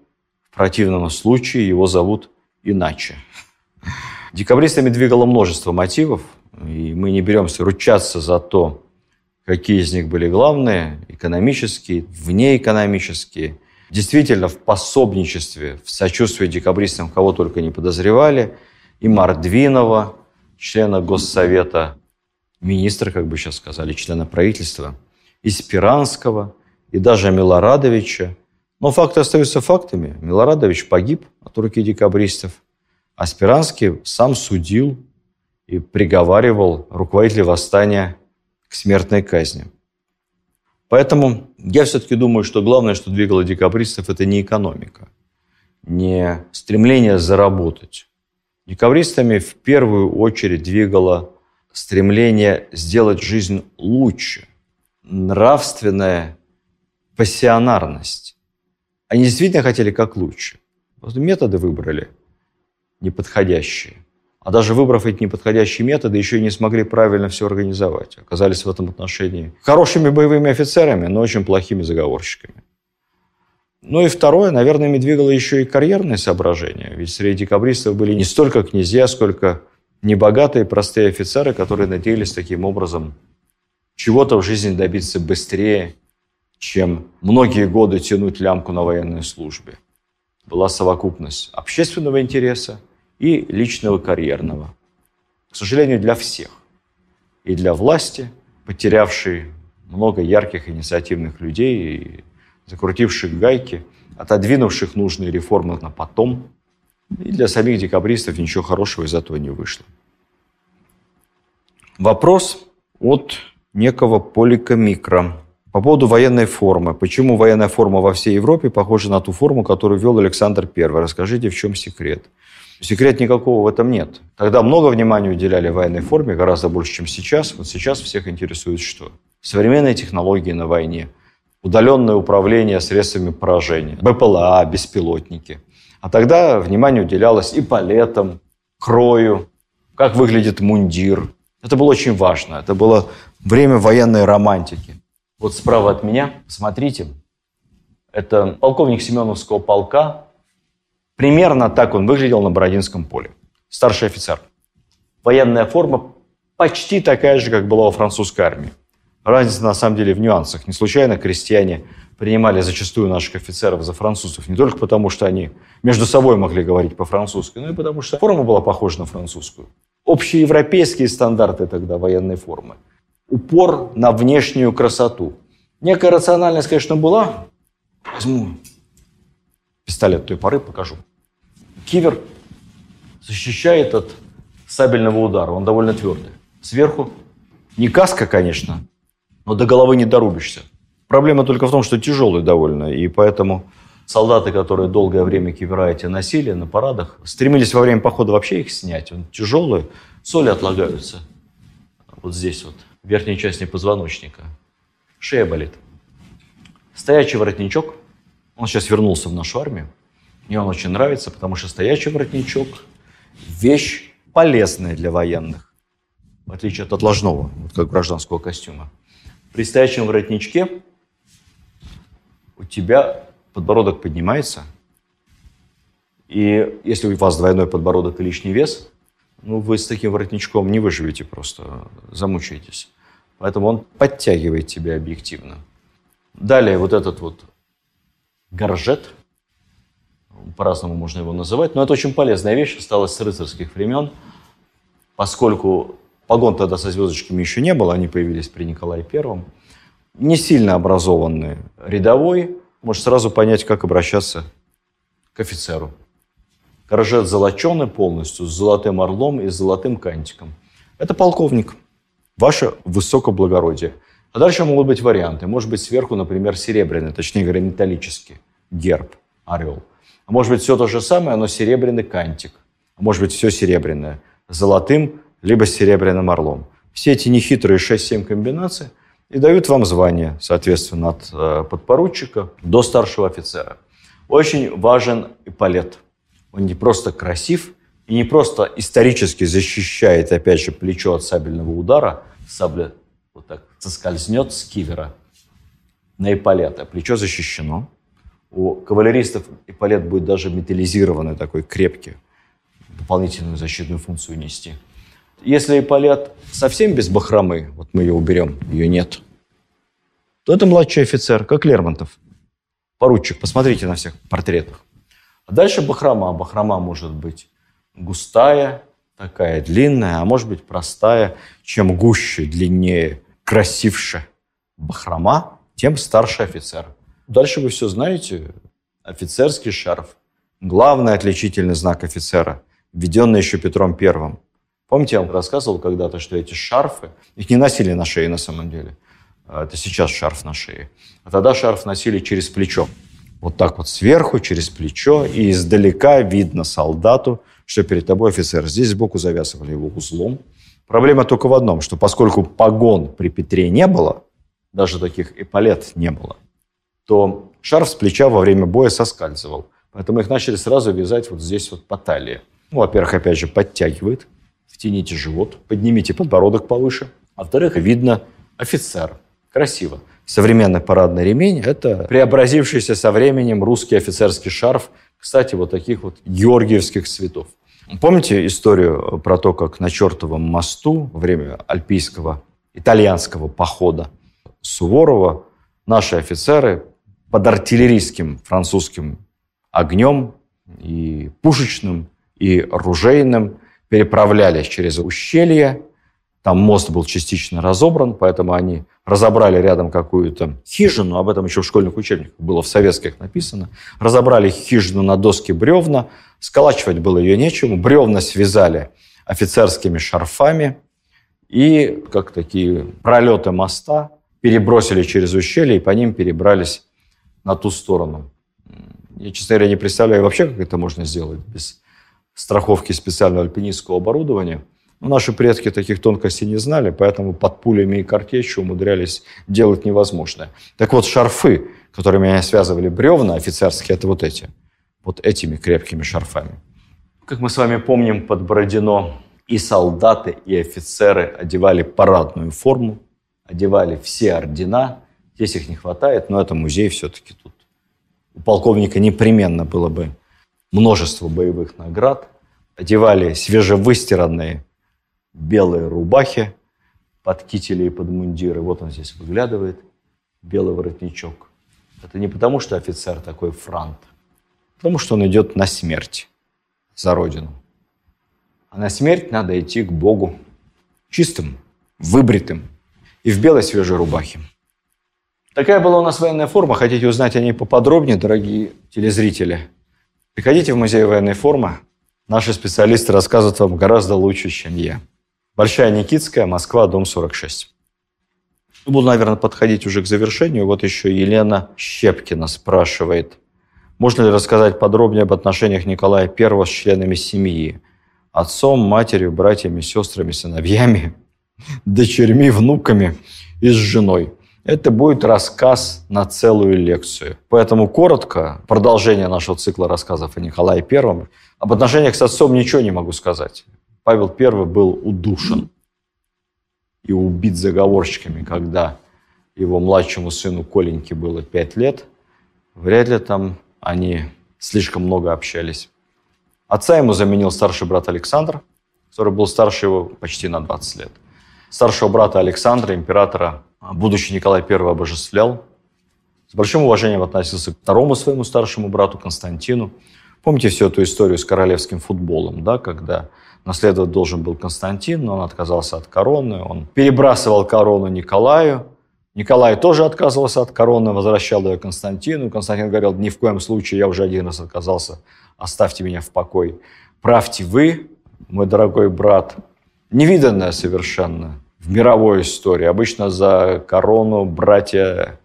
в противном случае его зовут иначе. Декабристами двигало множество мотивов, и мы не беремся ручаться за то, какие из них были главные, экономические, внеэкономические. Действительно, в пособничестве, в сочувствии декабристам кого только не подозревали, и Мордвинова, члена Госсовета, министра, как бы сейчас сказали, члена правительства, и Спиранского – и даже Милорадовича. Но факты остаются фактами. Милорадович погиб от руки декабристов. А Спиранский сам судил и приговаривал руководителей восстания к смертной казни. Поэтому я все-таки думаю, что главное, что двигало декабристов, это не экономика, не стремление заработать. Декабристами в первую очередь двигало стремление сделать жизнь лучше, нравственное пассионарность. Они действительно хотели как лучше. Просто методы выбрали неподходящие. А даже выбрав эти неподходящие методы, еще и не смогли правильно все организовать. Оказались в этом отношении хорошими боевыми офицерами, но очень плохими заговорщиками. Ну и второе, наверное, ими двигало еще и карьерные соображения. Ведь среди декабристов были не столько князья, сколько небогатые простые офицеры, которые надеялись таким образом чего-то в жизни добиться быстрее чем многие годы тянуть лямку на военной службе. Была совокупность общественного интереса и личного карьерного. К сожалению, для всех. И для власти, потерявшей много ярких инициативных людей и закрутивших гайки, отодвинувших нужные реформы на потом. И для самих декабристов ничего хорошего из этого не вышло. Вопрос от некого Полика Микро. По поводу военной формы. Почему военная форма во всей Европе похожа на ту форму, которую вел Александр I? Расскажите, в чем секрет? Секрет никакого в этом нет. Тогда много внимания уделяли военной форме, гораздо больше, чем сейчас. Вот сейчас всех интересует что? Современные технологии на войне, удаленное управление средствами поражения, БПЛА, беспилотники. А тогда внимание уделялось и палетам, крою, как выглядит мундир. Это было очень важно. Это было время военной романтики. Вот справа от меня, смотрите, это полковник Семеновского полка. Примерно так он выглядел на Бородинском поле. Старший офицер. Военная форма почти такая же, как была у французской армии. Разница на самом деле в нюансах. Не случайно крестьяне принимали зачастую наших офицеров за французов. Не только потому, что они между собой могли говорить по-французски, но и потому, что форма была похожа на французскую. Общеевропейские стандарты тогда военной формы – упор на внешнюю красоту. Некая рациональность, конечно, была. Возьму пистолет той поры, покажу. Кивер защищает от сабельного удара. Он довольно твердый. Сверху не каска, конечно, но до головы не дорубишься. Проблема только в том, что тяжелый довольно, и поэтому солдаты, которые долгое время кивера эти носили на парадах, стремились во время похода вообще их снять. Он тяжелый, соли отлагаются. Вот здесь вот верхней части позвоночника. Шея болит. Стоячий воротничок, Он сейчас вернулся в нашу армию. Мне он очень нравится, потому что стоячий воротничок – вещь полезная для военных, в отличие от отложного, вот как гражданского костюма. При стоячем воротничке у тебя подбородок поднимается, и если у вас двойной подбородок и лишний вес, ну, вы с таким воротничком не выживете просто, замучаетесь. Поэтому он подтягивает тебя объективно. Далее вот этот вот горжет, по-разному можно его называть, но это очень полезная вещь, осталась с рыцарских времен, поскольку погон тогда со звездочками еще не было, они появились при Николае Первом. Не сильно образованный рядовой может сразу понять, как обращаться к офицеру. Горжет золоченый полностью, с золотым орлом и с золотым кантиком. Это полковник, ваше высокоблагородие. А дальше могут быть варианты. Может быть, сверху, например, серебряный, точнее говоря, металлический герб, орел. А может быть, все то же самое, но серебряный кантик. А может быть, все серебряное, золотым, либо серебряным орлом. Все эти нехитрые 6-7 комбинаций и дают вам звание, соответственно, от э, подпоручика до старшего офицера. Очень важен эполет. Он не просто красив и не просто исторически защищает, опять же, плечо от сабельного удара. Сабля вот так соскользнет с кивера на эполет, а плечо защищено. У кавалеристов эполет будет даже металлизированный, такой крепкий, дополнительную защитную функцию нести. Если эполет совсем без бахромы, вот мы ее уберем, ее нет, то это младший офицер, как Лермонтов. Поручик, посмотрите на всех портретах. А дальше бахрома. Бахрома может быть густая, такая длинная, а может быть простая. Чем гуще, длиннее, красивше бахрома, тем старше офицер. Дальше вы все знаете. Офицерский шарф. Главный отличительный знак офицера, введенный еще Петром Первым. Помните, я вам рассказывал когда-то, что эти шарфы, их не носили на шее на самом деле. А это сейчас шарф на шее. А тогда шарф носили через плечо. Вот так вот сверху, через плечо, и издалека видно солдату, что перед тобой офицер. Здесь сбоку завязывали его узлом. Проблема только в одном, что поскольку погон при Петре не было, даже таких эполет не было, то шарф с плеча во время боя соскальзывал. Поэтому их начали сразу вязать вот здесь вот по талии. Ну, во-первых, опять же, подтягивает, втяните живот, поднимите подбородок повыше. А во-вторых, видно офицер. Красиво. Современный парадный ремень – это преобразившийся со временем русский офицерский шарф, кстати, вот таких вот георгиевских цветов. Помните историю про то, как на чертовом мосту во время альпийского итальянского похода Суворова наши офицеры под артиллерийским французским огнем и пушечным, и ружейным переправлялись через ущелье. Там мост был частично разобран, поэтому они разобрали рядом какую-то хижину, об этом еще в школьных учебниках было в советских написано, разобрали хижину на доски бревна, сколачивать было ее нечему, бревна связали офицерскими шарфами и, как такие пролеты моста, перебросили через ущелье и по ним перебрались на ту сторону. Я, честно говоря, не представляю вообще, как это можно сделать без страховки специального альпинистского оборудования. Но наши предки таких тонкостей не знали, поэтому под пулями и картечью умудрялись делать невозможное. Так вот, шарфы, которыми они связывали бревна офицерские, это вот эти. Вот этими крепкими шарфами. Как мы с вами помним, под Бородино и солдаты, и офицеры одевали парадную форму, одевали все ордена. Здесь их не хватает, но это музей все-таки тут. У полковника непременно было бы множество боевых наград, одевали свежевыстиранные белые рубахи под кители и под мундиры. Вот он здесь выглядывает, белый воротничок. Это не потому, что офицер такой франт, а потому что он идет на смерть за Родину. А на смерть надо идти к Богу чистым, выбритым и в белой свежей рубахе. Такая была у нас военная форма. Хотите узнать о ней поподробнее, дорогие телезрители? Приходите в музей военной формы. Наши специалисты рассказывают вам гораздо лучше, чем я. Большая Никитская, Москва, дом 46. Буду, наверное, подходить уже к завершению. Вот еще Елена Щепкина спрашивает, можно ли рассказать подробнее об отношениях Николая I с членами семьи? Отцом, матерью, братьями, сестрами, сыновьями, дочерьми, внуками и с женой. Это будет рассказ на целую лекцию. Поэтому коротко, продолжение нашего цикла рассказов о Николае Первом. Об отношениях с отцом ничего не могу сказать. Павел I был удушен и убит заговорщиками, когда его младшему сыну Коленьке было пять лет. Вряд ли там они слишком много общались. Отца ему заменил старший брат Александр, который был старше его почти на 20 лет. Старшего брата Александра, императора, будущий Николай I обожествлял. С большим уважением относился к второму своему старшему брату Константину. Помните всю эту историю с королевским футболом, да, когда наследовать должен был Константин, но он отказался от короны, он перебрасывал корону Николаю, Николай тоже отказывался от короны, возвращал ее Константину. Константин говорил, ни в коем случае, я уже один раз отказался, оставьте меня в покой. Правьте вы, мой дорогой брат. Невиданное совершенно в мировой истории. Обычно за корону братья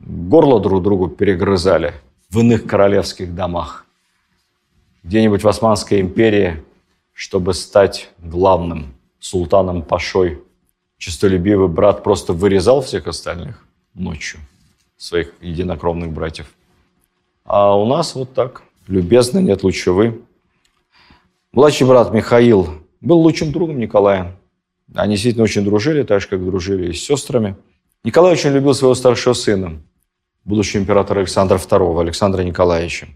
горло друг другу перегрызали в иных королевских домах. Где-нибудь в Османской империи, чтобы стать главным султаном Пашой – честолюбивый брат просто вырезал всех остальных ночью, своих единокровных братьев. А у нас вот так, любезно, нет лучше вы. Младший брат Михаил был лучшим другом Николая. Они действительно очень дружили, так же, как дружили и с сестрами. Николай очень любил своего старшего сына, будущего императора Александра II, Александра Николаевича.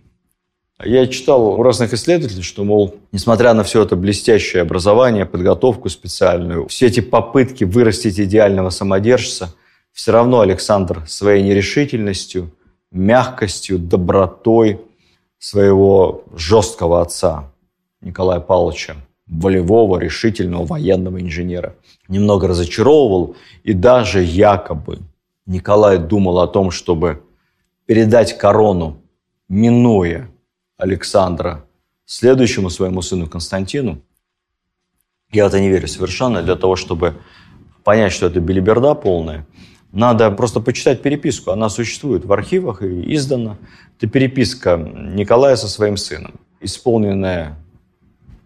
Я читал у разных исследователей, что, мол, несмотря на все это блестящее образование, подготовку специальную, все эти попытки вырастить идеального самодержца, все равно Александр своей нерешительностью, мягкостью, добротой своего жесткого отца Николая Павловича, волевого, решительного военного инженера, немного разочаровывал. И даже якобы Николай думал о том, чтобы передать корону, минуя Александра следующему своему сыну Константину. Я в это не верю совершенно. Для того, чтобы понять, что это билиберда полная, надо просто почитать переписку. Она существует в архивах и издана. Это переписка Николая со своим сыном, исполненная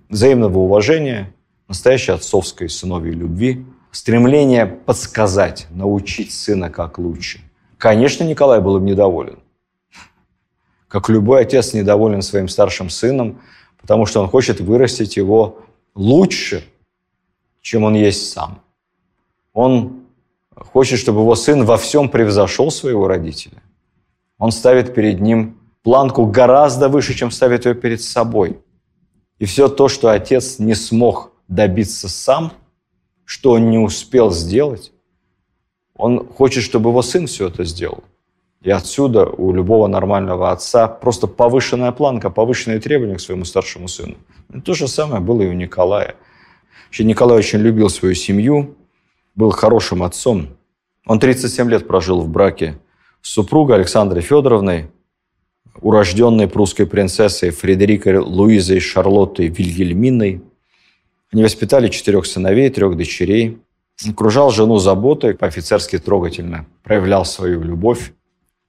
взаимного уважения, настоящей отцовской сыновьей любви, стремление подсказать, научить сына как лучше. Конечно, Николай был им недоволен как любой отец недоволен своим старшим сыном, потому что он хочет вырастить его лучше, чем он есть сам. Он хочет, чтобы его сын во всем превзошел своего родителя. Он ставит перед ним планку гораздо выше, чем ставит ее перед собой. И все то, что отец не смог добиться сам, что он не успел сделать, он хочет, чтобы его сын все это сделал. И отсюда у любого нормального отца просто повышенная планка, повышенные требования к своему старшему сыну. И то же самое было и у Николая. Вообще Николай очень любил свою семью, был хорошим отцом. Он 37 лет прожил в браке с супругой Александрой Федоровной, урожденной прусской принцессой Фредерикой Луизой Шарлоттой Вильгельминой. Они воспитали четырех сыновей, трех дочерей. Окружал жену заботой, по-офицерски трогательно проявлял свою любовь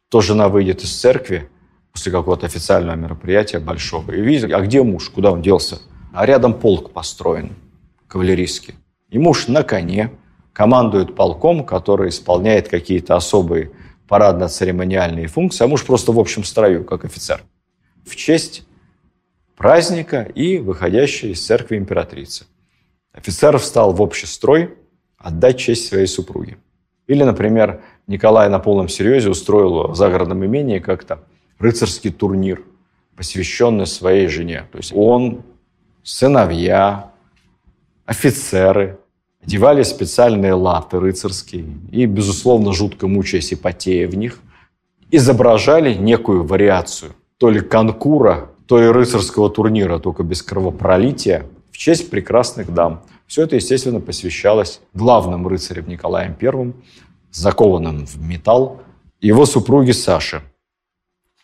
то жена выйдет из церкви после какого-то официального мероприятия большого и видит, а где муж, куда он делся? А рядом полк построен, кавалерийский. И муж на коне командует полком, который исполняет какие-то особые парадно-церемониальные функции, а муж просто в общем строю, как офицер. В честь праздника и выходящей из церкви императрицы. Офицер встал в общий строй отдать честь своей супруге. Или, например, Николай на полном серьезе устроил в загородном имении как-то рыцарский турнир, посвященный своей жене. То есть он, сыновья, офицеры одевали специальные латы рыцарские и, безусловно, жутко мучаясь ипотея в них, изображали некую вариацию то ли конкура, то ли рыцарского турнира, только без кровопролития, в честь прекрасных дам. Все это, естественно, посвящалось главным рыцарям Николаем Первым, закованным в металл, его супруги Саши.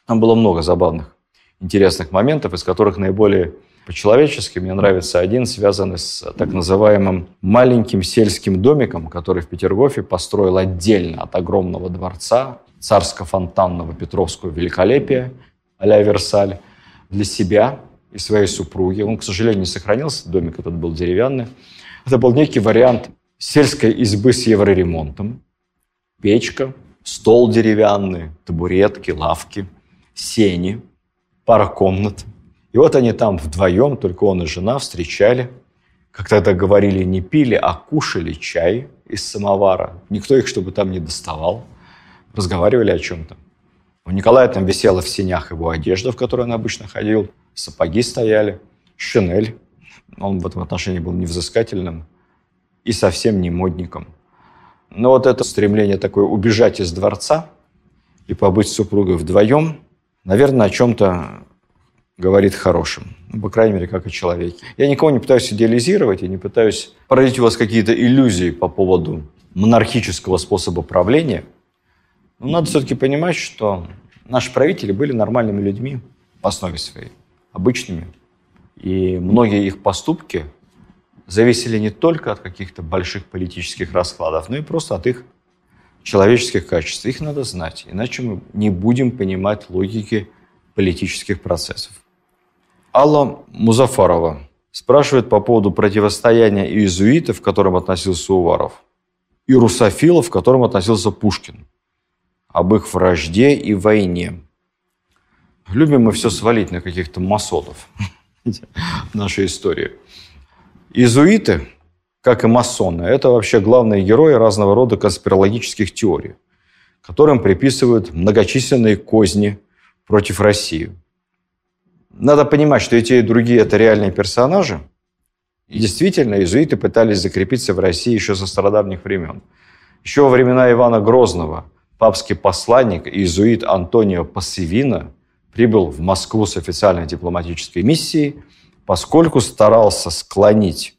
Там было много забавных, интересных моментов, из которых наиболее по-человечески мне нравится один, связанный с так называемым маленьким сельским домиком, который в Петергофе построил отдельно от огромного дворца царско-фонтанного Петровского великолепия а-ля Версаль для себя и своей супруги. Он, к сожалению, не сохранился, домик этот был деревянный. Это был некий вариант сельской избы с евроремонтом, печка, стол деревянный, табуретки, лавки, сени, пара комнат. И вот они там вдвоем, только он и жена, встречали. Как тогда говорили, не пили, а кушали чай из самовара. Никто их чтобы там не доставал. Разговаривали о чем-то. У Николая там висела в сенях его одежда, в которой он обычно ходил. Сапоги стояли, шинель. Он в этом отношении был невзыскательным и совсем не модником. Но вот это стремление такое убежать из дворца и побыть с супругой вдвоем, наверное, о чем-то говорит хорошим. Ну, по крайней мере, как о человеке. Я никого не пытаюсь идеализировать и не пытаюсь породить у вас какие-то иллюзии по поводу монархического способа правления. Но надо все-таки понимать, что наши правители были нормальными людьми в основе своей, обычными. И многие их поступки зависели не только от каких-то больших политических раскладов, но и просто от их человеческих качеств. Их надо знать, иначе мы не будем понимать логики политических процессов. Алла Музафарова спрашивает по поводу противостояния иезуитов, к которым относился Уваров, и русофилов, к которым относился Пушкин, об их вражде и войне. Любим мы все свалить на каких-то масонов в нашей истории. Иезуиты, как и масоны, это вообще главные герои разного рода конспирологических теорий, которым приписывают многочисленные козни против России – надо понимать, что эти и другие – это реальные персонажи. И действительно, иезуиты пытались закрепиться в России еще со стародавних времен. Еще во времена Ивана Грозного папский посланник, иезуит Антонио Пассивина, прибыл в Москву с официальной дипломатической миссией, поскольку старался склонить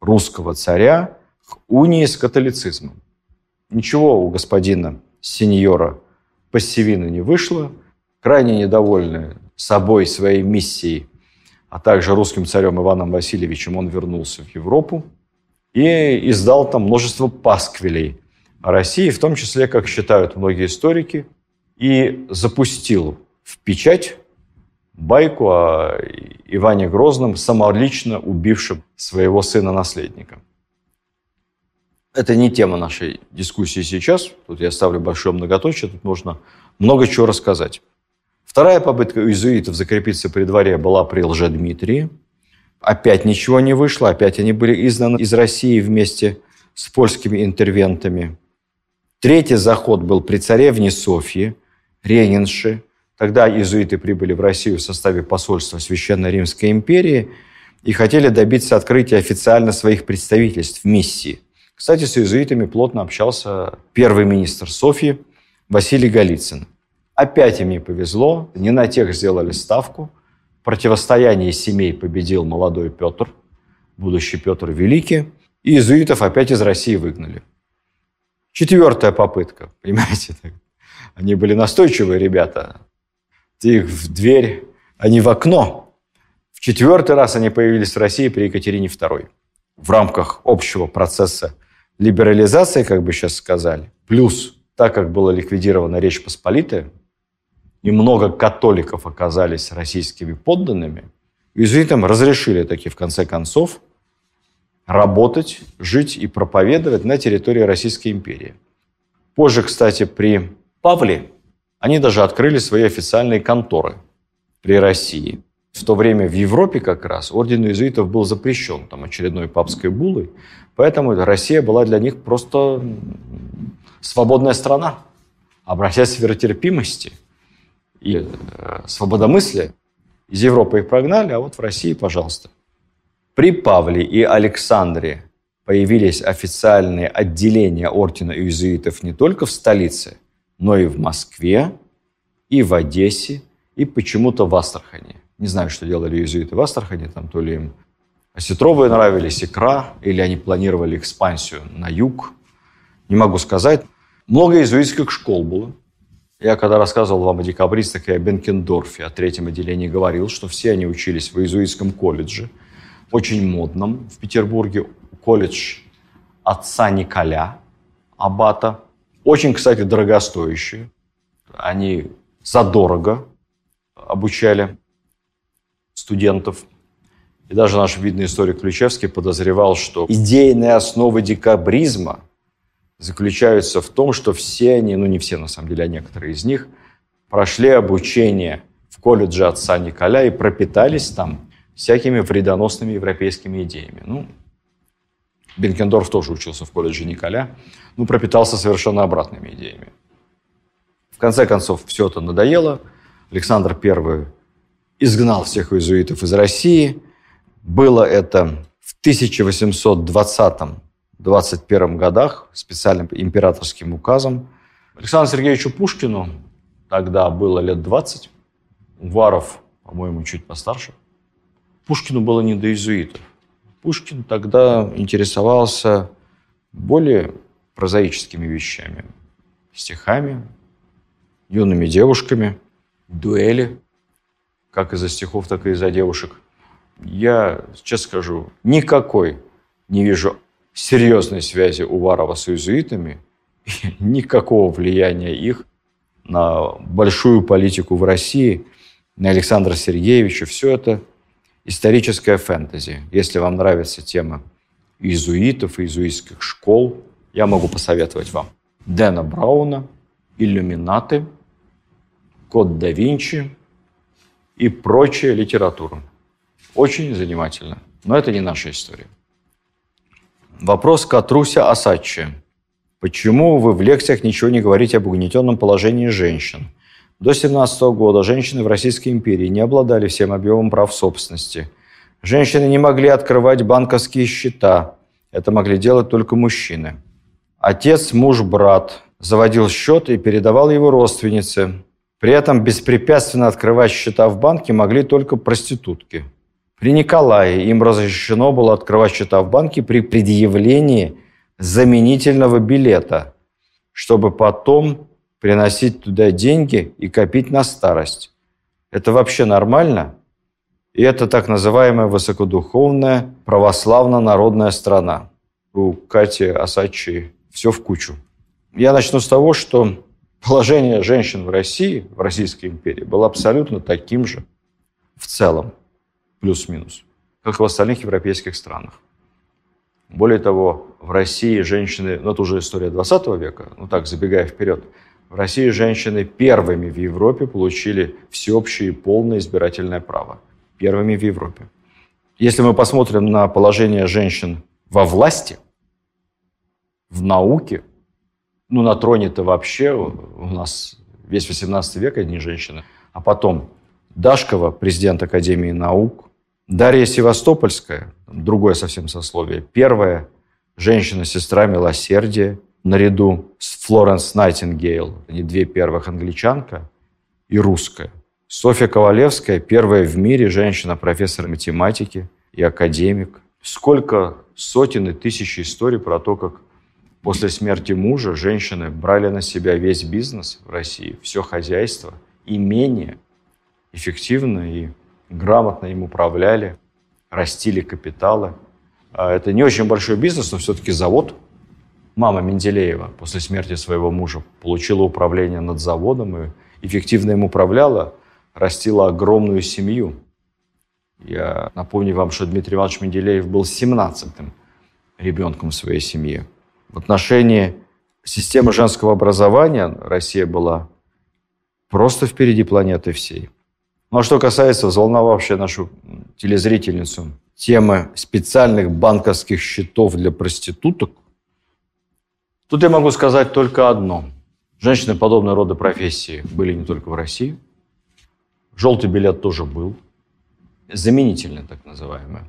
русского царя к унии с католицизмом. Ничего у господина сеньора Пассивина не вышло. Крайне недовольный собой, своей миссией, а также русским царем Иваном Васильевичем, он вернулся в Европу и издал там множество пасквилей о России, в том числе, как считают многие историки, и запустил в печать байку о Иване Грозном, самолично убившем своего сына-наследника. Это не тема нашей дискуссии сейчас. Тут я ставлю большое многоточие, тут можно много чего рассказать. Вторая попытка иезуитов закрепиться при дворе была при Лжедмитрии. Опять ничего не вышло, опять они были изгнаны из России вместе с польскими интервентами. Третий заход был при царевне Софье, Ренинши. Тогда иезуиты прибыли в Россию в составе посольства Священной Римской империи и хотели добиться открытия официально своих представительств в миссии. Кстати, с иезуитами плотно общался первый министр Софьи Василий Голицын. Опять им не повезло, не на тех сделали ставку. В противостоянии семей победил молодой Петр, будущий Петр Великий, и иезуитов опять из России выгнали. Четвертая попытка, понимаете, они были настойчивые ребята. Ты их в дверь, они в окно. В четвертый раз они появились в России при Екатерине II. В рамках общего процесса либерализации, как бы сейчас сказали, плюс так как была ликвидирована Речь Посполитая, и много католиков оказались российскими подданными, иезуитам разрешили таки в конце концов работать, жить и проповедовать на территории Российской империи. Позже, кстати, при Павле они даже открыли свои официальные конторы при России. В то время в Европе как раз орден иезуитов был запрещен там, очередной папской булой, поэтому Россия была для них просто свободная страна. В веротерпимости – и э, свободомыслия. Из Европы их прогнали, а вот в России, пожалуйста. При Павле и Александре появились официальные отделения ордена иезуитов не только в столице, но и в Москве, и в Одессе, и почему-то в Астрахани. Не знаю, что делали иезуиты в Астрахани, там то ли им осетровые нравились, икра, или они планировали экспансию на юг. Не могу сказать. Много иезуитских школ было. Я когда рассказывал вам о декабристах и о Бенкендорфе, о третьем отделении, говорил, что все они учились в иезуитском колледже, очень модном в Петербурге, колледж отца Николя, аббата. Очень, кстати, дорогостоящие. Они задорого обучали студентов. И даже наш видный историк Ключевский подозревал, что идейные основы декабризма заключаются в том, что все они, ну не все на самом деле, а некоторые из них, прошли обучение в колледже отца Николя и пропитались там всякими вредоносными европейскими идеями. Ну, Бенкендорф тоже учился в колледже Николя, ну, пропитался совершенно обратными идеями. В конце концов, все это надоело. Александр I изгнал всех иезуитов из России. Было это в 1820-21 годах специальным императорским указом. Александру Сергеевичу Пушкину тогда было лет 20. Уваров, по-моему, чуть постарше. Пушкину было не до иезуитов. Пушкин тогда интересовался более прозаическими вещами. Стихами, юными девушками, дуэли, как из-за стихов, так и из-за девушек. Я, честно скажу, никакой не вижу серьезной связи Уварова с иезуитами, никакого влияния их на большую политику в России, на Александра Сергеевича. Все это – историческая фэнтези. Если вам нравится тема иезуитов, иезуитских школ, я могу посоветовать вам Дэна Брауна, «Иллюминаты», «Код да Винчи» и прочая литература. Очень занимательно. Но это не наша история. Вопрос Катруся Асачи. Почему вы в лекциях ничего не говорите об угнетенном положении женщин? До 17 года женщины в Российской империи не обладали всем объемом прав собственности. Женщины не могли открывать банковские счета. Это могли делать только мужчины. Отец, муж, брат заводил счет и передавал его родственнице. При этом беспрепятственно открывать счета в банке могли только проститутки. При Николае им разрешено было открывать счета в банке при предъявлении заменительного билета, чтобы потом приносить туда деньги и копить на старость. Это вообще нормально? И это так называемая высокодуховная православно-народная страна. У Кати Асачи все в кучу. Я начну с того, что положение женщин в России, в Российской империи, было абсолютно таким же в целом, плюс-минус, как и в остальных европейских странах. Более того, в России женщины, ну это уже история 20 века, ну так, забегая вперед, в России женщины первыми в Европе получили всеобщее и полное избирательное право. Первыми в Европе. Если мы посмотрим на положение женщин во власти, в науке, ну, на троне-то вообще у нас весь 18 век одни женщины. А потом Дашкова, президент Академии наук, Дарья Севастопольская, другое совсем сословие, первая женщина-сестра милосердия – наряду с Флоренс Найтингейл, они две первых англичанка и русская. Софья Ковалевская – первая в мире женщина-профессор математики и академик. Сколько сотен и тысяч историй про то, как после смерти мужа женщины брали на себя весь бизнес в России, все хозяйство, имение, эффективно и грамотно им управляли, растили капиталы. А это не очень большой бизнес, но все-таки завод – Мама Менделеева после смерти своего мужа получила управление над заводом и эффективно им управляла, растила огромную семью. Я напомню вам, что Дмитрий Иванович Менделеев был 17-м ребенком в своей семье. В отношении системы женского образования Россия была просто впереди планеты всей. Ну а что касается взволновавшей нашу телезрительницу темы специальных банковских счетов для проституток, Тут я могу сказать только одно. Женщины подобного рода профессии были не только в России. Желтый билет тоже был. Заменительный, так называемый.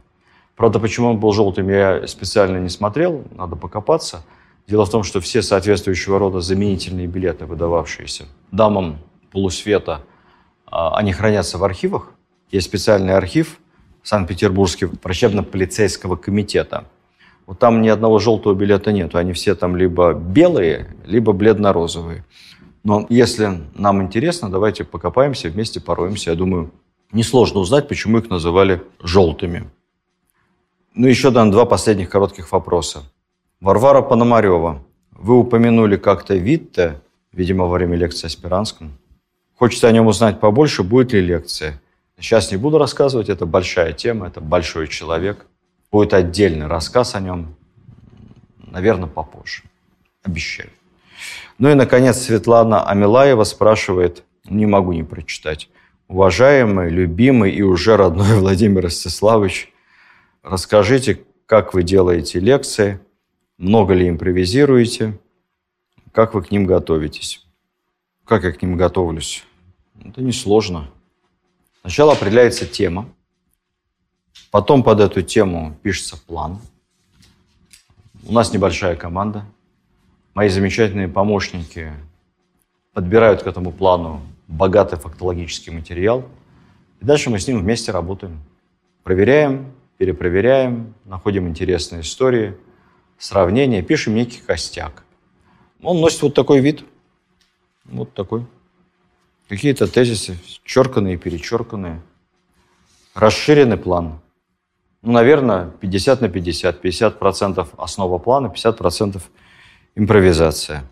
Правда, почему он был желтым, я специально не смотрел, надо покопаться. Дело в том, что все соответствующего рода заменительные билеты, выдававшиеся дамам полусвета, а, они хранятся в архивах. Есть специальный архив Санкт-Петербургский врачебно-полицейского комитета – вот там ни одного желтого билета нет. Они все там либо белые, либо бледно-розовые. Но если нам интересно, давайте покопаемся, вместе пороемся. Я думаю, несложно узнать, почему их называли желтыми. Ну, еще дам два последних коротких вопроса. Варвара Пономарева. Вы упомянули как-то Витте, видимо, во время лекции о Спиранском. Хочется о нем узнать побольше, будет ли лекция. Сейчас не буду рассказывать, это большая тема, это большой человек. Будет отдельный рассказ о нем, наверное, попозже. Обещаю. Ну и, наконец, Светлана Амилаева спрашивает, не могу не прочитать. Уважаемый, любимый и уже родной Владимир Ростиславович, расскажите, как вы делаете лекции, много ли импровизируете, как вы к ним готовитесь. Как я к ним готовлюсь? Это несложно. Сначала определяется тема, потом под эту тему пишется план. У нас небольшая команда. Мои замечательные помощники подбирают к этому плану богатый фактологический материал. И дальше мы с ним вместе работаем. Проверяем, перепроверяем, находим интересные истории, сравнения, пишем некий костяк. Он носит вот такой вид. Вот такой. Какие-то тезисы, черканные, перечерканные. Расширенный план. Ну, наверное, 50 на 50. 50% основа плана, 50% импровизация.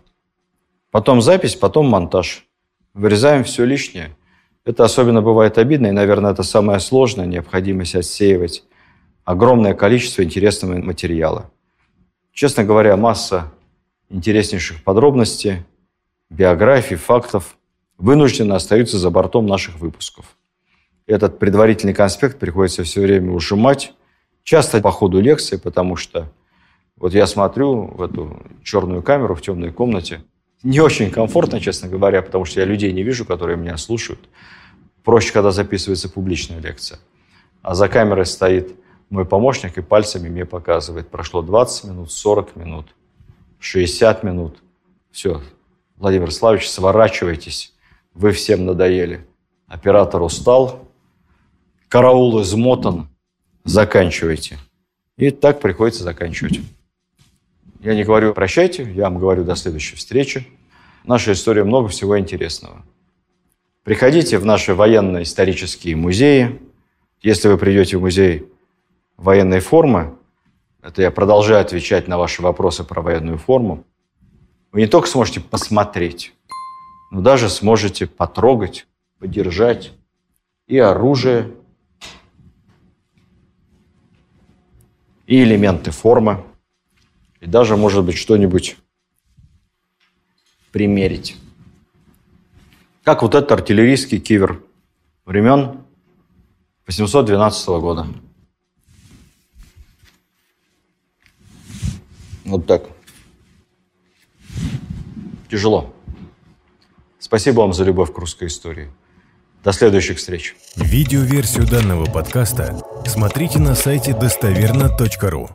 Потом запись, потом монтаж. Вырезаем все лишнее. Это особенно бывает обидно, и, наверное, это самое сложное, необходимость отсеивать огромное количество интересного материала. Честно говоря, масса интереснейших подробностей, биографий, фактов вынужденно остаются за бортом наших выпусков. Этот предварительный конспект приходится все время ужимать, часто по ходу лекции, потому что вот я смотрю в эту черную камеру в темной комнате, не очень комфортно, честно говоря, потому что я людей не вижу, которые меня слушают. Проще, когда записывается публичная лекция. А за камерой стоит мой помощник и пальцами мне показывает. Прошло 20 минут, 40 минут, 60 минут. Все, Владимир Славович, сворачивайтесь. Вы всем надоели. Оператор устал, караул измотан. Заканчивайте. И так приходится заканчивать. Я не говорю прощайте, я вам говорю до следующей встречи. Наша история много всего интересного. Приходите в наши военно-исторические музеи. Если вы придете в музей военной формы, это я продолжаю отвечать на ваши вопросы про военную форму, вы не только сможете посмотреть, но даже сможете потрогать, подержать и оружие, и элементы формы, и даже, может быть, что-нибудь примерить. Как вот этот артиллерийский кивер времен 812 года. Вот так. Тяжело. Спасибо вам за любовь к русской истории. До следующих встреч. Видеоверсию данного подкаста смотрите на сайте достоверно.ру.